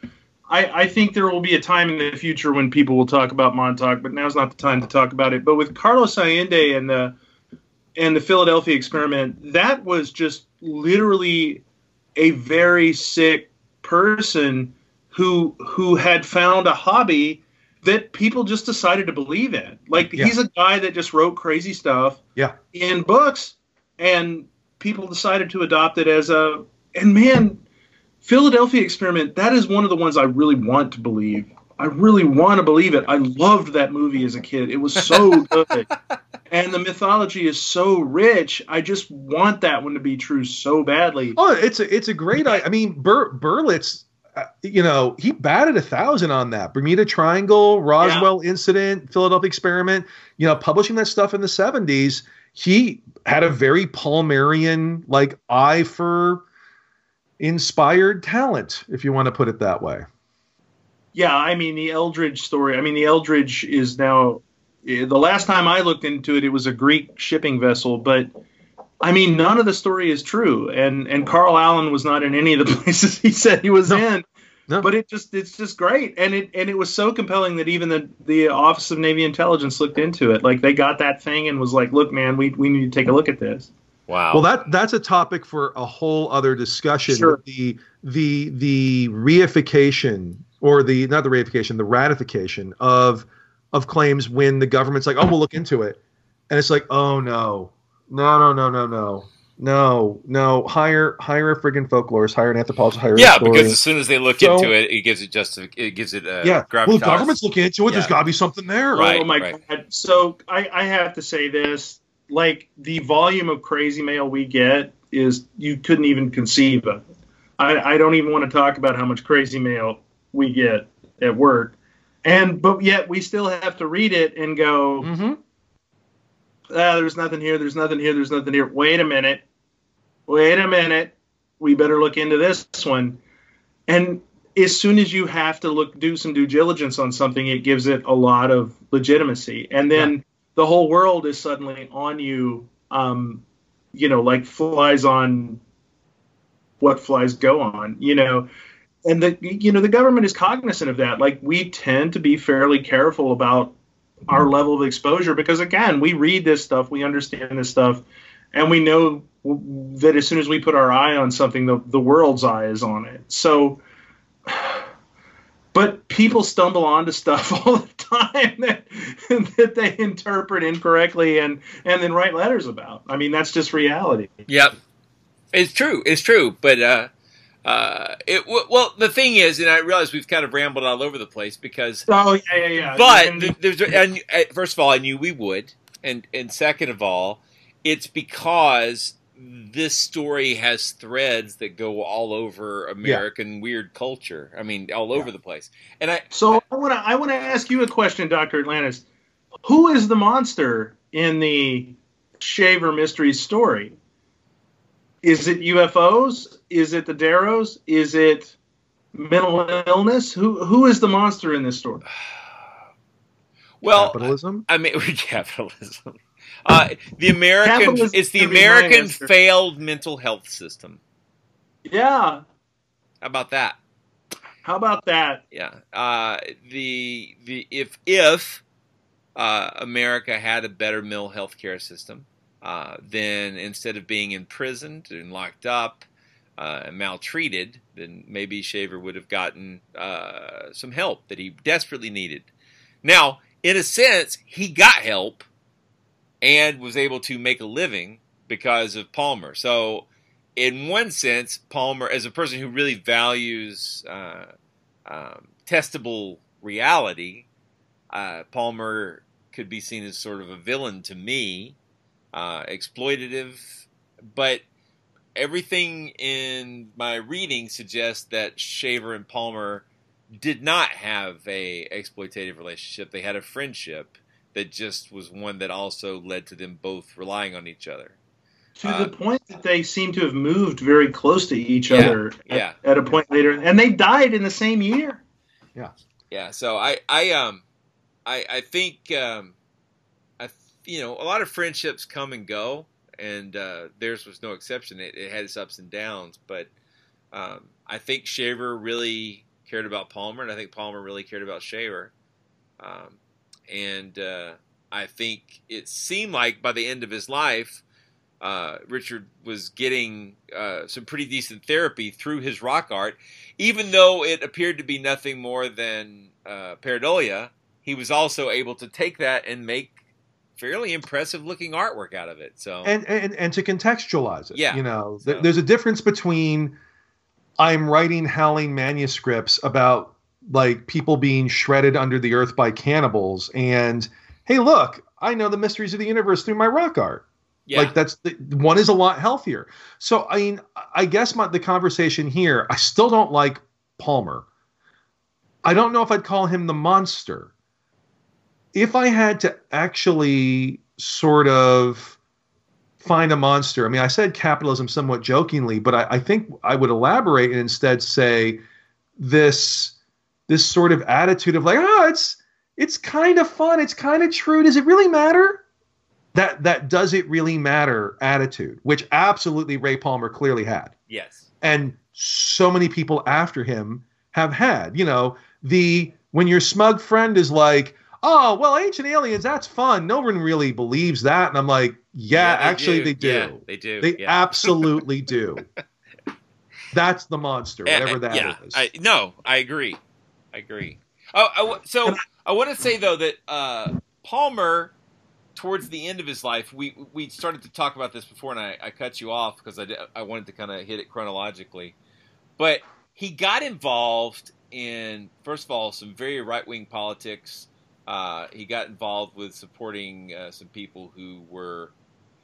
I, I think there will be a time in the future when people will talk about Montauk, but now's not the time to talk about it. But with Carlos Allende and the and the Philadelphia experiment, that was just literally a very sick person who who had found a hobby that people just decided to believe in. Like Yeah. he's a guy that just wrote crazy stuff Yeah. in books and people decided to adopt it as a and man Philadelphia experiment that is one of the ones I really want to believe. I really want to believe it. I loved that movie as a kid. It was so [laughs] good. And the mythology is so rich. I just want that one to be true so badly. Oh, it's a it's a great. I, I mean, Bur, Berlitz, uh, you know, he batted a thousand on that Bermuda Triangle, Roswell incident, Philadelphia experiment. You know, publishing that stuff in the seventies, he had a very Palmerian like eye for inspired talent, if you want to put it that way. Yeah, I mean the Eldridge story. I mean the Eldridge is now. Eh, The last time I looked into it, it was a Greek shipping vessel, but I mean none of the story is true, and and Carl Allen was not in any of the [laughs] places he said he was in. No. But it just it's just great, and it and it was so compelling that even the the Office of Navy Intelligence looked into it. Like they got that thing and was like, "Look, man, we we need to take a look at this." Wow. Well, that that's a topic for a whole other discussion. Sure. The the the reification or the not the reification, the ratification of of claims when the government's like, oh, we'll look into it, and it's like, oh no, no, no, no, no, no. No, no. Hire, hire a friggin' folklorist. Hire an anthropologist. Hire yeah, a historian. because as soon as they look So- into it, it gives it just it gives it a yeah. gravitas. Well, the government's looking into it. There's got to be something there. Right, oh my right. god! So I, I have to say this: like the volume of crazy mail we get is you couldn't even conceive of. I, I don't even want to talk about how much crazy mail we get at work, and but yet we still have to read it and go, Mm-hmm. ah, there's nothing here, there's nothing here, there's nothing here. Wait a minute, wait a minute, we better look into this one. And as soon as you have to look, do some due diligence on something, it gives it a lot of legitimacy. And then the whole world is suddenly on you, um, you know, like flies on what flies go on, you know. And the you know the government is cognizant of that. Like we tend to be fairly careful about our level of exposure because again we read this stuff we understand this stuff and we know that as soon as we put our eye on something the, the world's eye is on it so but people stumble onto stuff [laughs] all the time that, that they interpret incorrectly and and then write letters about i mean that's just reality Yep, it's true. It's true. But uh, uh, it w- well, the thing is, and I realize we've kind of rambled all over the place because. oh yeah yeah yeah But there's, and uh, first of all, I knew we would, and and second of all, it's because this story has threads that go all over American weird culture. I mean, all over the place. And I So I want to I want to ask you a question, Doctor Atlantis. Who is the monster in the Shaver mystery story? Is it UFOs? Is it the Deros? Is it mental illness? Who who is the monster in this story? [sighs] well, Capitalism. I mean, [laughs] capitalism. Uh, the American, Capitalism it's the can be my American failed mental health system. Yeah. How about that? How about that? Yeah. Uh, the the if if uh, America had a better mental health care system, uh, then instead of being imprisoned and locked up uh, maltreated, then maybe Shaver would have gotten uh, some help that he desperately needed. Now, in a sense, he got help and was able to make a living because of Palmer. So, in one sense, Palmer, as a person who really values uh, um, testable reality, uh, Palmer could be seen as sort of a villain to me, uh, exploitative, but everything in my reading suggests that Shaver and Palmer did not have a exploitative relationship. They had a friendship that just was one that also led to them both relying on each other. To Uh, the point that they seem to have moved very close to each Yeah, other at, yeah. at a point later, and they died in the same year. Yeah. Yeah, so I, I, um, I, I think, um, I, you know, a lot of friendships come and go, and uh, theirs was no exception. It, it had its ups and downs, but um, I think Shaver really cared about Palmer, and I think Palmer really cared about Shaver, um, and uh, I think it seemed like by the end of his life, uh, Richard was getting uh, some pretty decent therapy through his rock art, even though it appeared to be nothing more than uh, pareidolia. He was also able to take that and make fairly impressive looking artwork out of it. So and and and to contextualize it. Yeah. You know, th- there's a difference between I'm writing howling manuscripts about like people being shredded under the earth by cannibals and hey look, I know the mysteries of the universe through my rock art. Yeah. Like that's the, one is a lot healthier. So I mean, I guess my the conversation here, I still don't like Palmer. I don't know if I'd call him the monster. If I had to actually sort of find a monster, I mean, I said capitalism somewhat jokingly, but I, I think I would elaborate and instead say this this sort of attitude of like, oh, it's it's kind of fun, it's kind of true. Does it really matter? That that does it really matter attitude, which absolutely Ray Palmer clearly had yes, and so many people after him have had. You know, the when your smug friend is like, "Oh, well, ancient aliens, that's fun." No one really believes that, and I'm like, "Yeah, Yeah, they actually, do. they do. Yeah, they do. They Yeah. [laughs] absolutely do." That's the monster, And- whatever that is. yeah, I, no, I agree. I agree. Oh, I so I want to say though that uh, Palmer towards the end of his life, we we started to talk about this before, and I, I cut you off because I, did- I wanted to kind of hit it chronologically. But he got involved in, first of all, some very right wing politics. Uh, he got involved with supporting uh, some people who were,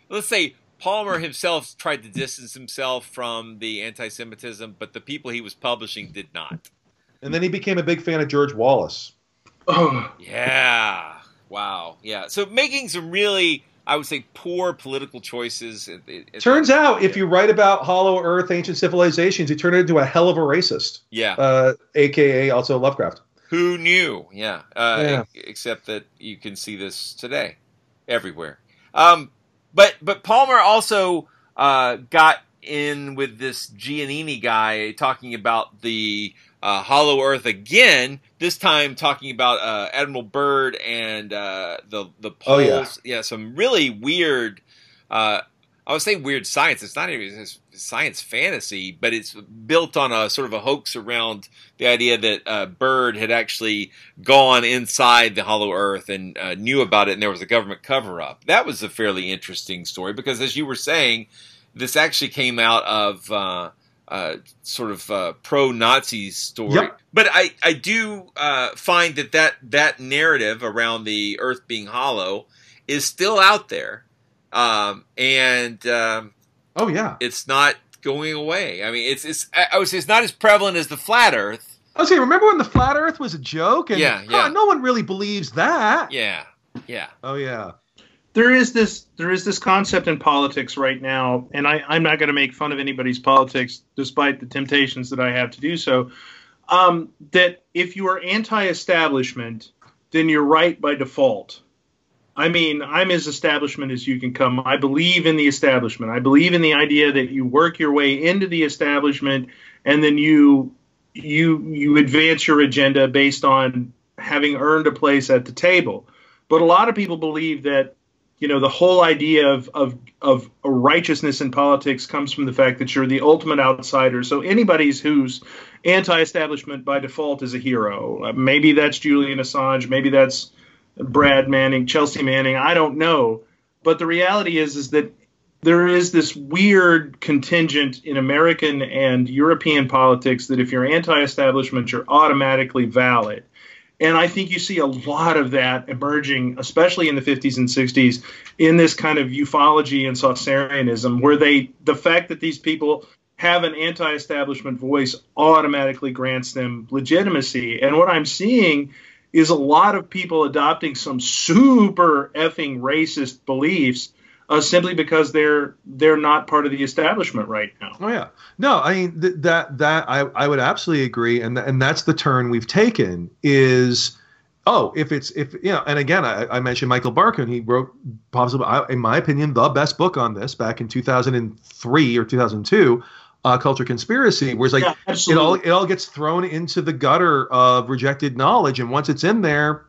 let's say, Palmer himself tried to distance himself from the anti Semitism, but the people he was publishing did not. And then he became a big fan of George Wallace. Yeah. Wow. Yeah. So making some really, I would say, poor political choices. It, it, it- Turns out, if you write about Hollow Earth, ancient civilizations, you turn it into a hell of a racist. Yeah. Uh, AKA also Lovecraft. Who knew? Yeah. Uh, Yeah. except that you can see this today, everywhere. Um, but but Palmer also uh, got in with this Giannini guy talking about the uh, Hollow Earth again. This time talking about uh, Admiral Byrd and uh, the the Oh, poles. yeah. yeah, some really weird. Uh, I would say weird science. It's not even it's science fantasy, but it's built on a sort of a hoax around the idea that uh, Byrd had actually gone inside the Hollow Earth and uh, knew about it, and there was a government cover up. That was a fairly interesting story because, as you were saying, this actually came out of uh, uh, sort of uh, pro-Nazi story. Yep. But I, I do uh, find that, that that narrative around the Earth being hollow is still out there, um, and um, Oh yeah. it's not going away. I mean, it's it's I I would say it's not as prevalent as the flat Earth. I was saying, remember when the flat Earth was a joke? And Yeah, huh, yeah. no one really believes that. Yeah, yeah. Oh yeah. there is this there is this concept in politics right now, and I, I'm not going to make fun of anybody's politics, despite the temptations that I have to do so. Um, that if you are anti-establishment, then you're right by default. I mean, I'm as establishment as you can come. I believe in the establishment. I believe in the idea that you work your way into the establishment, and then you you you advance your agenda based on having earned a place at the table. But a lot of people believe that you know the whole idea of of of righteousness in politics comes from the fact that you're the ultimate outsider. So anybody's who's anti-establishment by default is a hero. Maybe that's Julian Assange. Maybe that's Brad Manning, Chelsea Manning. I don't know. But the reality is is that there is this weird contingent in American and European politics that if you're anti-establishment, you're automatically valid. And I think you see a lot of that emerging, especially in the 50s and 60s, in this kind of ufology and Saucerianism, where they, the fact that these people have an anti establishment voice automatically grants them legitimacy. And what I'm seeing is a lot of people adopting some super effing racist beliefs uh, simply because they're they're not part of the establishment right now. Oh yeah. No, I mean th- that that I I would absolutely agree, and and that's the turn we've taken is. Oh, if it's if you know, and again, I, I mentioned Michael Barkun. He wrote, possibly, in my opinion, the best book on this back in 2003 or 2002, uh, Culture Conspiracy, where it's like Yeah, it all it all gets thrown into the gutter of rejected knowledge, and once it's in there,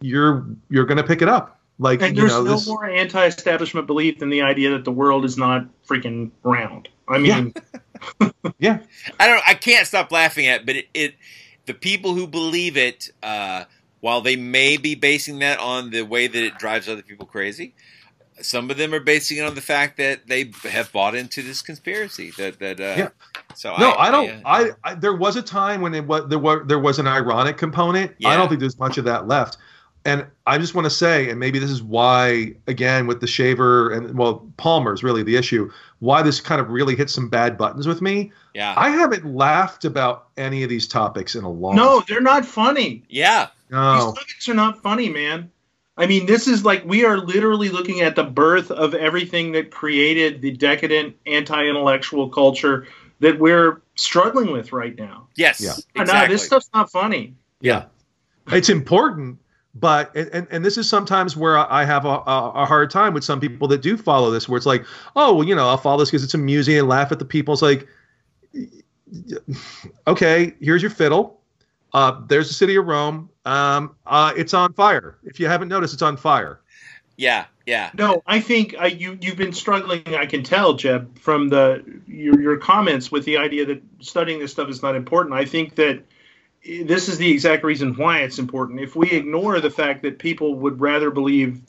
you're you're going to pick it up. Like And you there's know, no this, more anti-establishment belief than the idea that the world is not freaking round. I mean, [laughs] yeah. I don't. I can't stop laughing at, it, but it, it the people who believe it, uh, while they may be basing that on the way that it drives other people crazy, some of them are basing it on the fact that they have bought into this conspiracy. That that. Uh, Yeah. So no, I, I, don't. uh, I, I there was a time when it was there was there was an ironic component. I don't think there's much of that left. And I just want to say, and maybe this is why, again, with the shaver and well, Palmer's really the issue. Why this kind of really hit some bad buttons with me. Yeah. I haven't laughed about any of these topics in a long. no, they're not funny. Yeah. no. These topics are not funny, man. I mean, this is like we are literally looking at the birth of everything that created the decadent anti-intellectual culture that we're struggling with right now. Yes. Yeah. No, this stuff's not funny. Yeah, it's important, but and, and, and this is sometimes where I have a, a, a hard time with some people that do follow this, where it's like, oh, well, you know, I'll follow this because it's amusing and laugh at the people. It's like, okay, here's your fiddle. Uh, there's the city of Rome. Um, uh, it's on fire. If you haven't noticed, it's on fire. Yeah. Yeah. No, I think uh, you you've been struggling. I can tell, Jeb, from the your your comments with the idea that studying this stuff is not important. I think that this is the exact reason why it's important. If we ignore the fact that people would rather believe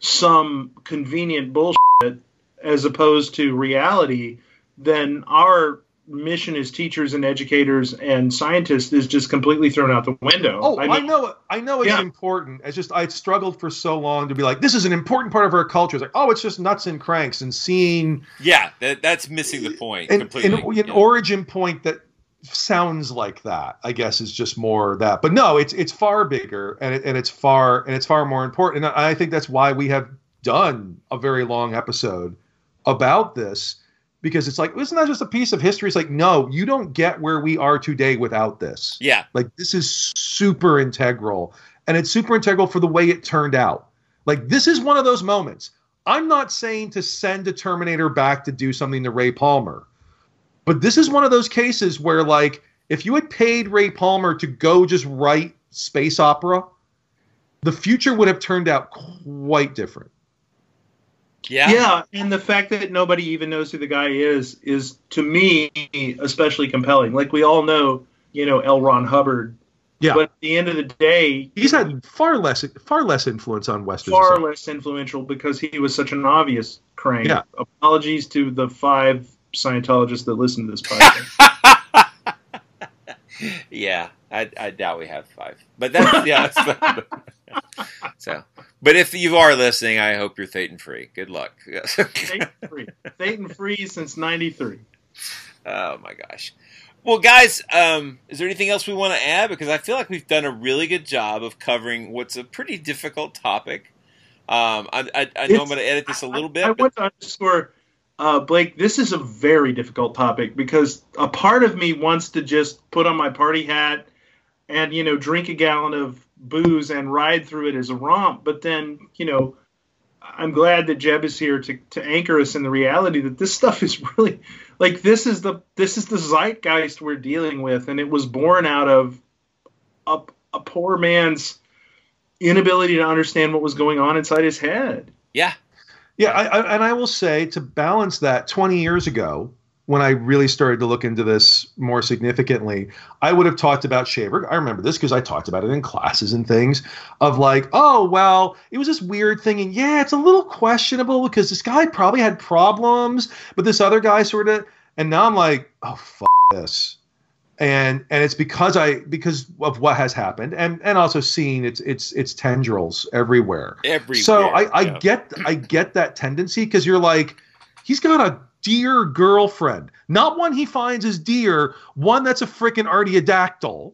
some convenient bullshit as opposed to reality, then our mission as teachers and educators and scientists is just completely thrown out the window. Oh, I, mean, know, I know it's Yeah. important. It's just I struggled for so long to be like, this is an important part of our culture. It's like, oh, it's just nuts and cranks, and seeing Yeah, that, that's missing the point an, completely. an, an origin point that sounds like that. I guess is just more that, but no, it's it's far bigger and it, and it's far and it's far more important. And I I think that's why we have done a very long episode about this because it's like isn't that just a piece of history? It's like no, you don't get where we are today without this. Yeah. Like this is super integral. And it's super integral for the way it turned out. Like this is one of those moments. I'm not saying to send a Terminator back to do something to Ray Palmer. But this is one of those cases where like if you had paid Ray Palmer to go just write space opera, the future would have turned out quite different. Yeah. Yeah, and the fact that nobody even knows who the guy is is to me especially compelling. Like we all know, you know, L. Ron Hubbard. Yeah. But at the end of the day, He's had far less far less influence on Western far society. less influential because he was such an obvious crank. Yeah. Apologies to the five Scientologists that listen to this podcast. [laughs] Yeah, I, I doubt we have five, but that's yeah. That's [laughs] so, but if you are listening, I hope you're Thetan free. Good luck. [laughs] Satan free. Satan free since '93. Oh my gosh. Well, guys, um, is there anything else we want to add? Because I feel like we've done a really good job of covering what's a pretty difficult topic. Um, I, I, I know I'm going to edit this a little bit. I but- want to underscore, uh, Blake, this is a very difficult topic because a part of me wants to just put on my party hat and, you know, drink a gallon of booze and ride through it as a romp. But then, you know, I'm glad that Jeb is here to, to anchor us in the reality that this [laughs] stuff is really like this is the this is the zeitgeist we're dealing with, and it was born out of a, a poor man's inability to understand what was going on inside his head. Yeah. Yeah, I, I, and I will say to balance that, 20 years ago, when I really started to look into this more significantly, I would have talked about Shaver. I remember this because I talked about it in classes and things of like, oh, well, it was this weird thing. And yeah, it's a little questionable because this guy probably had problems, but this other guy sort of, and now I'm like, oh, fuck this. And and it's because I because of what has happened and and also seeing its its its tendrils everywhere. Everywhere, So I, I yeah. get I get that tendency because you're like, he's got a deer girlfriend, not one he finds as dear, one that's a freaking artiodactyl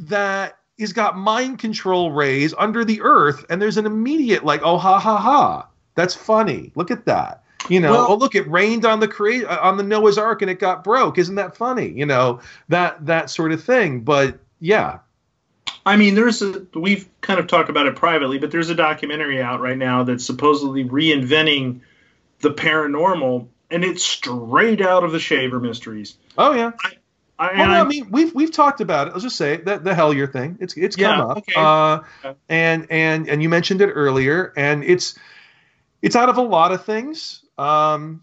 that has got mind control rays under the earth, and there's an immediate like, oh ha ha ha, that's funny. Look at that. You know, Well- oh look, it rained on the crea- uh, on the Noah's Ark and it got broke. Isn't that funny? You know that that sort of thing. But yeah, I mean, there's a we've kind of talked about it privately, but there's a documentary out right now that's supposedly reinventing the paranormal, and it's straight out of the Shaver Mysteries. oh yeah. I, Well, no, I mean, we've we've talked about it. Let's just say that the Hellier thing. It's it's come Yeah, up, okay. uh, and and and you mentioned it earlier, and it's it's out of a lot of things. Um,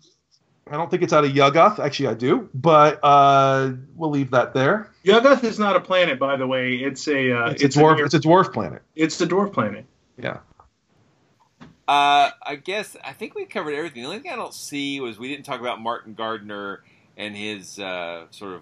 I don't think it's out of Yuggoth. Actually, I do, but uh, we'll leave that there. Yuggoth is not a planet, by the way. It's a uh, It's, a dwarf. it's a dwarf planet. it's the dwarf planet. Yeah. Uh, I guess I think we covered everything. The only thing I don't see was we didn't talk about Martin Gardner and his uh, sort of.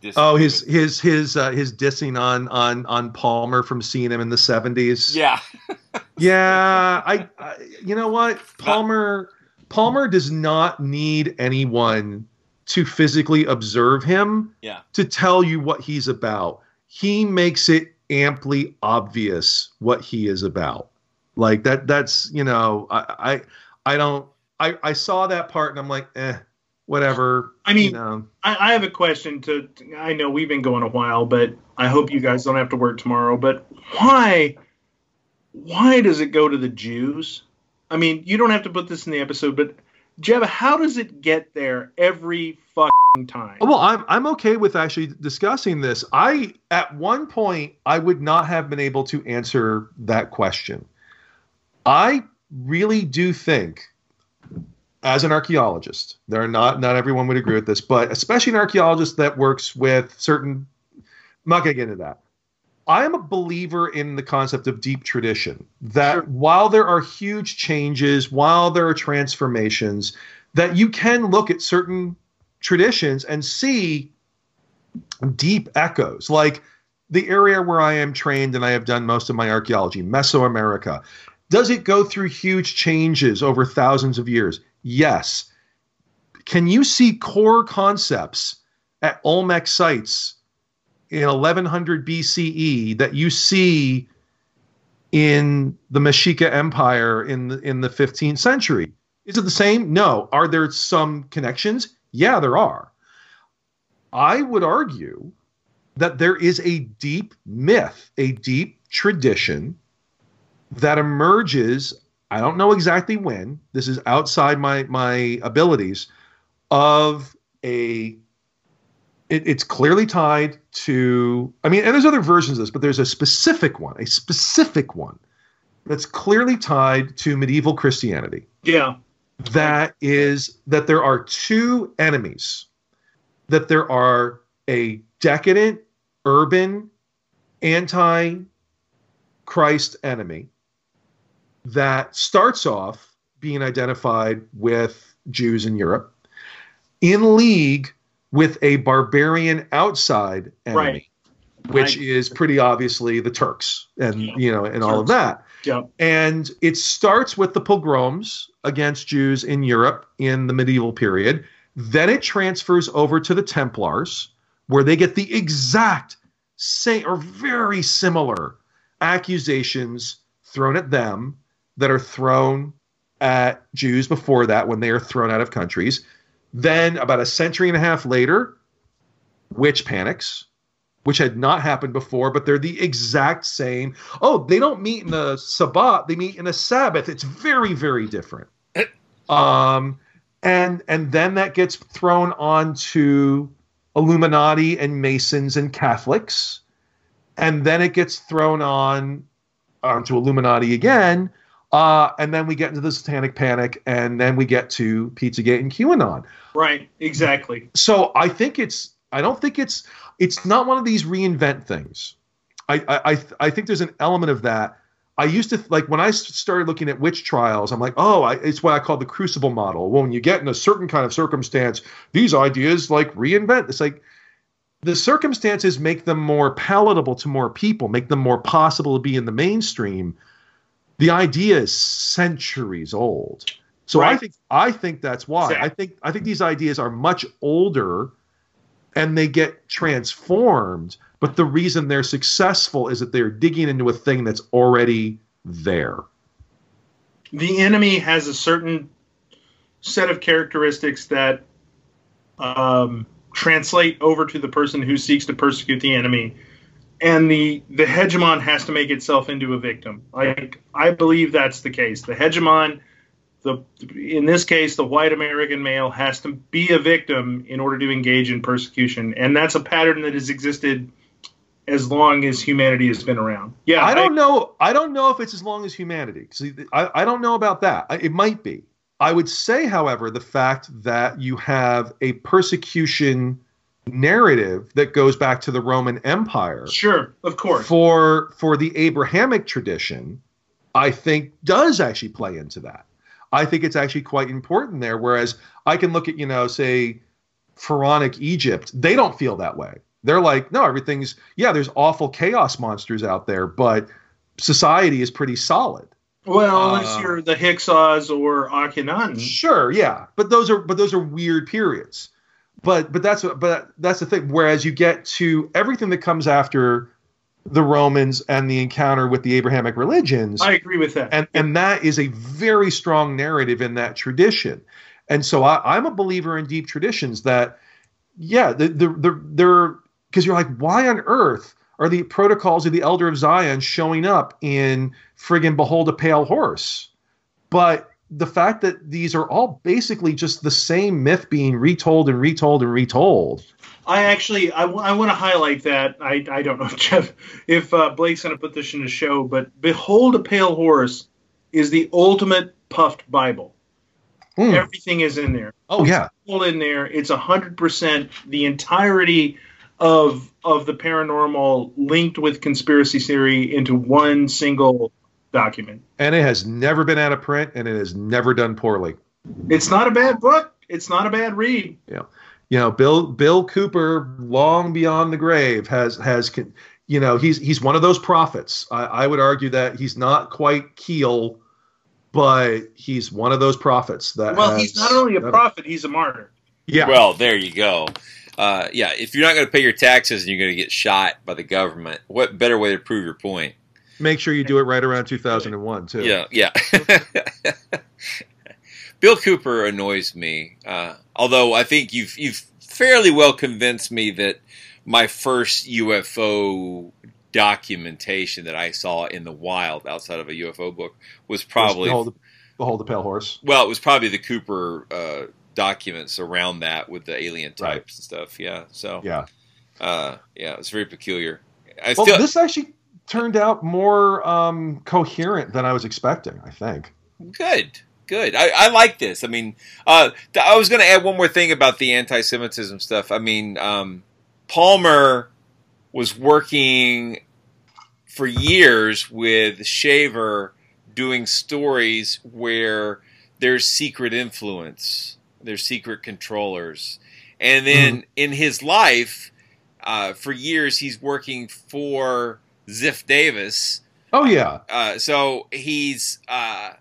Dis- Oh, his his his uh, his dissing on on on Palmer from seeing him in the seventies. yeah, [laughs] Yeah, I, I you know what? Palmer Palmer does not need anyone to physically observe him yeah. to tell you what he's about. He makes it amply obvious what he is about. Like that that's, you know, I I, I don't I, I saw that part and I'm like, eh, whatever. I mean, you know. I, I have a question to. I know we've been going a while, but I hope you guys don't have to work tomorrow. But why? Why does it go to the Jews? I mean, you don't have to put this in the episode, but Jeb, how does it get there every fucking time? Well, I'm I'm okay with actually discussing this. I at one point I would not have been able to answer that question. I really do think as an archaeologist, there are not not everyone would agree with this, but especially an archaeologist that works with certain I'm not gonna get into that. I'm a believer in the concept of deep tradition. That while there are huge changes, while there are transformations, that you can look at certain traditions and see deep echoes. Like the area where I am trained and I have done most of my archaeology, Mesoamerica. Does it go through huge changes over thousands of years? Yes. Can you see core concepts at Olmec sites in 1100 BCE that you see in the Mexica Empire in the in the 15th century? Is it the same? No. Are there some connections? Yeah, there are. I would argue that there is a deep myth, a deep tradition that emerges. I don't know exactly when. This is outside my my abilities of a it, it's clearly tied to i mean and there's other versions of this but there's a specific one a specific one that's clearly tied to medieval christianity Yeah. that is that there are two enemies that there are a decadent urban anti christ enemy that starts off being identified with jews in europe in league with a barbarian outside enemy Right. which Right. is pretty obviously the turks and you know and all of that Yeah. and it starts with the pogroms against Jews in Europe in the medieval period. Then it transfers over to the Templars, where they get the exact same or very similar accusations thrown at them that are thrown at Jews before that when they are thrown out of countries. Then, about a century and a half later, witch panics, which had not happened before, but they're the exact same. Oh, they don't meet in the Sabbath; they meet in a Sabbath. It's very, very different. [clears throat] Um, and and then that gets thrown onto Illuminati and Masons and Catholics, and then it gets thrown on onto Illuminati again. Uh, and then we get into the Satanic Panic, and then we get to Pizzagate and QAnon Right. Exactly. so I think it's I don't think it's it's not one of these reinvent things. I I I, I think there's an element of that. I used to like when I started looking at witch trials. I'm like, oh, I, it's what I call the crucible model. Well, when you get in a certain kind of circumstance, these ideas like reinvent. It's like the circumstances make them more palatable to more people, make them more possible to be in the mainstream. The idea is centuries old. So I think I think that's why. I think I think these ideas are much older and they get transformed, but the reason they're successful is that they're digging into a thing that's already there. the enemy has a certain set of characteristics that um, translate over to the person who seeks to persecute the enemy, and the the hegemon has to make itself into a victim. I I believe that's the case. The hegemon, the in this case, the white American male has to be a victim in order to engage in persecution, and that's a pattern that has existed as long as humanity has been around. Yeah, I don't know. I don't know if it's as long as humanity. See, I, I don't know about that. I- It might be. I would say, however, the fact that you have a persecution narrative that goes back to the Roman Empire. Sure, of course. For for the Abrahamic tradition, I think does actually play into that. I think it's actually quite important there. Whereas I can look at, you know, say Pharaonic Egypt, they don't feel that way. They're like, no, everything's yeah, there's awful chaos monsters out there, but society is pretty solid. Well, unless Uh, you're the Hyksos or Akhenaten. Sure, yeah, but those are but those are weird periods. But but that's but that's the thing. Whereas you get to everything that comes after the Romans and the encounter with the Abrahamic religions. I agree with that. and and that is a very strong narrative in that tradition. And so I, I'm a believer in deep traditions that, yeah, the the the they're because you're like, why on earth are the protocols of the Elder of Zion showing up in friggin' Behold a Pale Horse? But the fact that these are all basically just the same myth being retold and retold and retold. I actually I, want to highlight that. I, I don't know if [laughs] Jeff if uh, Blake's going to put this in the show, but Behold a Pale Horse is the ultimate puffed Bible. Hmm. Everything is in there. Oh yeah. All in there. It's a hundred percent the entirety of of the paranormal linked with conspiracy theory into one single document. And it has never been out of print, and it has never done poorly. It's not a bad book. It's not a bad read. Yeah, you know, Bill Bill Cooper, long beyond the grave, has has you know he's he's one of those prophets. I, I would argue that he's not quite Keel, but he's one of those prophets that. Well, has, he's not only a prophet; he's a martyr. Yeah. Well, there you go. Uh, yeah, if you're not going to pay your taxes and you're going to get shot by the government, what better way to prove your point? Make sure you do it right around [laughs] 2001 too. Yeah, yeah. [laughs] Bill Cooper annoys me. Uh, although I think you've you've fairly well convinced me that my first UFO documentation that I saw in the wild outside of a UFO book was probably Behold the, Behold the Pale Horse. well, it was probably the Cooper uh, documents around that with the alien types and stuff. Yeah, so Yeah. uh, yeah, it's very peculiar. I Well, still this actually turned out more um, coherent than I was expecting. I think. Good, good. I, I like this. I mean, uh, th- I was going to add one more thing about the anti-Semitism stuff. I mean, um, Palmer was working for years with Shaver doing stories where there's secret influence, there's secret controllers, and then in his life, uh, for years he's working for Ziff Davis. Oh yeah. Uh, so he's uh,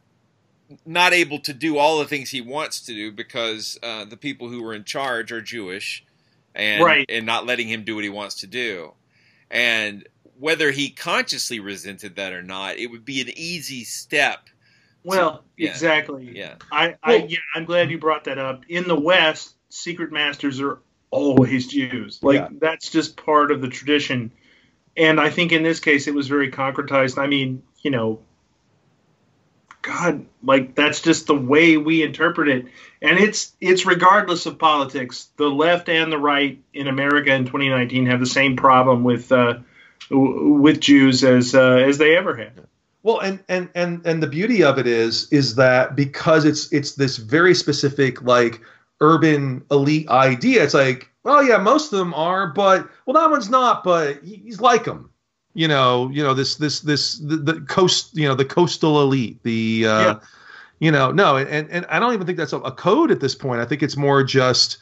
not able to do all the things he wants to do because uh, the people who were in charge are Jewish, and Right. and not letting him do what he wants to do. And whether he consciously resented that or not, it would be an easy step. Well, Yeah. exactly. Yeah. I, I yeah, I'm glad you brought that up. In the West, secret masters are always Jews. Like Yeah. that's just part of the tradition. And I think in this case it was very concretized. I mean, you know, God, like that's just the way we interpret it. And it's it's regardless of politics. The left and the right in America in 2019 have the same problem with uh, with Jews as uh, as they ever had. Well, and and and and the beauty of it is is that because it's it's this very specific like urban elite idea. It's like, well, yeah, most of them are, but well, that one's not, but he- he's like them. You know, you know this this this the, the coast, you know, the coastal elite, the uh, Yeah. you know, no, and and I don't even think that's a, a code at this point. I think it's more just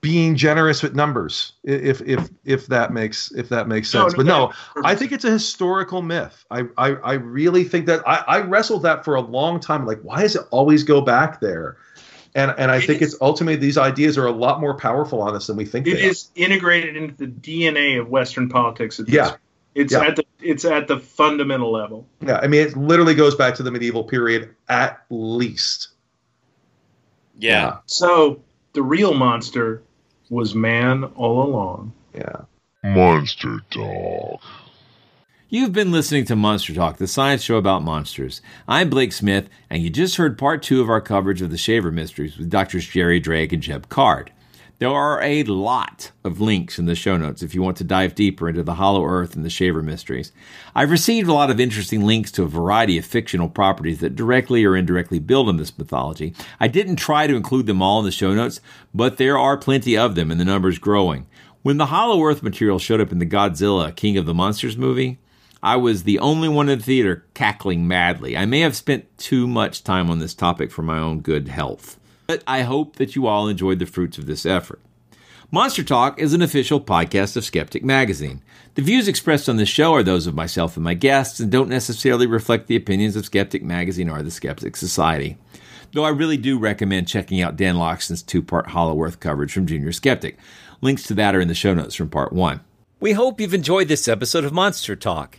being generous with numbers, if if if that makes if that makes sense. no, but no, I think it's a historical myth. I I, I really think that I, I wrestled that for a long time. Like, why does it always go back there? And and I think it's ultimately these ideas are a lot more powerful on us than we think It they are. integrated into the DNA of Western politics. At this Yeah. point. it's Yeah. at the it's at the fundamental level. Yeah, I mean, it literally goes back to the medieval period at least. Yeah. So the real monster was man all along. Yeah. Monster Talk. You've been listening to Monster Talk, the science show about monsters. I'm Blake Smith, and you just heard part two of our coverage of the Shaver Mysteries with Drs. Jerry Drake and Jeb Card. There are a lot of links in the show notes if you want to dive deeper into the Hollow Earth and the Shaver Mysteries. I've received a lot of interesting links to a variety of fictional properties that directly or indirectly build on this mythology. I didn't try to include them all in the show notes, but there are plenty of them, and the number's growing. When the Hollow Earth material showed up in the Godzilla King of the Monsters movie, I was the only one in the theater cackling madly. I may have spent too much time on this topic for my own good health, but I hope that you all enjoyed the fruits of this effort. Monster Talk is an official podcast of Skeptic Magazine. The views expressed on this show are those of myself and my guests and don't necessarily reflect the opinions of Skeptic Magazine or the Skeptic Society. Though I really do recommend checking out Dan Loxton's two part Hollow Earth coverage from Junior Skeptic. Links to that are in the show notes from part one. We hope you've enjoyed this episode of Monster Talk.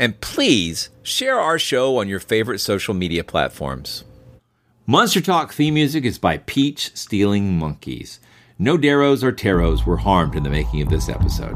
And please share our show on your favorite social media platforms. Monster Talk theme music is by Peach Stealing Monkeys. No Deros or Teros were harmed in the making of this episode.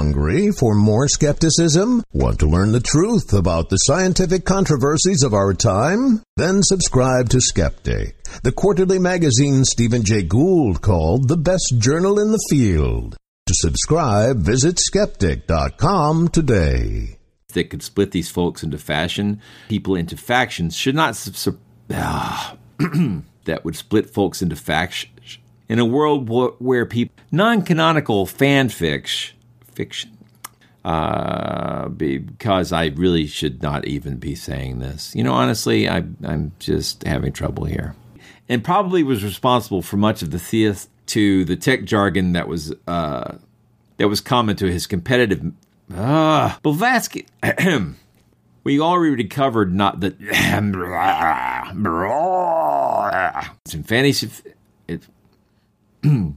Hungry for more skepticism? Want to learn the truth about the scientific controversies of our time? Then subscribe to Skeptic, the quarterly magazine Stephen Jay Gould called the best journal in the field. To subscribe, visit skeptic.com today. That could split these folks into fashion, people into factions, should not. Sub- sub- ah, [clears throat] that would split folks into factions. In a world wh- where people. Non canonical fanfics fiction. Uh, because I really should not even be saying this. You know, honestly, I, I'm just having trouble here. And probably was responsible for much of the theist to the tech jargon that was uh, that was common to his competitive. Uh, Blavatsky. [clears throat] we already covered not that. it's in fantasy. It, [clears throat]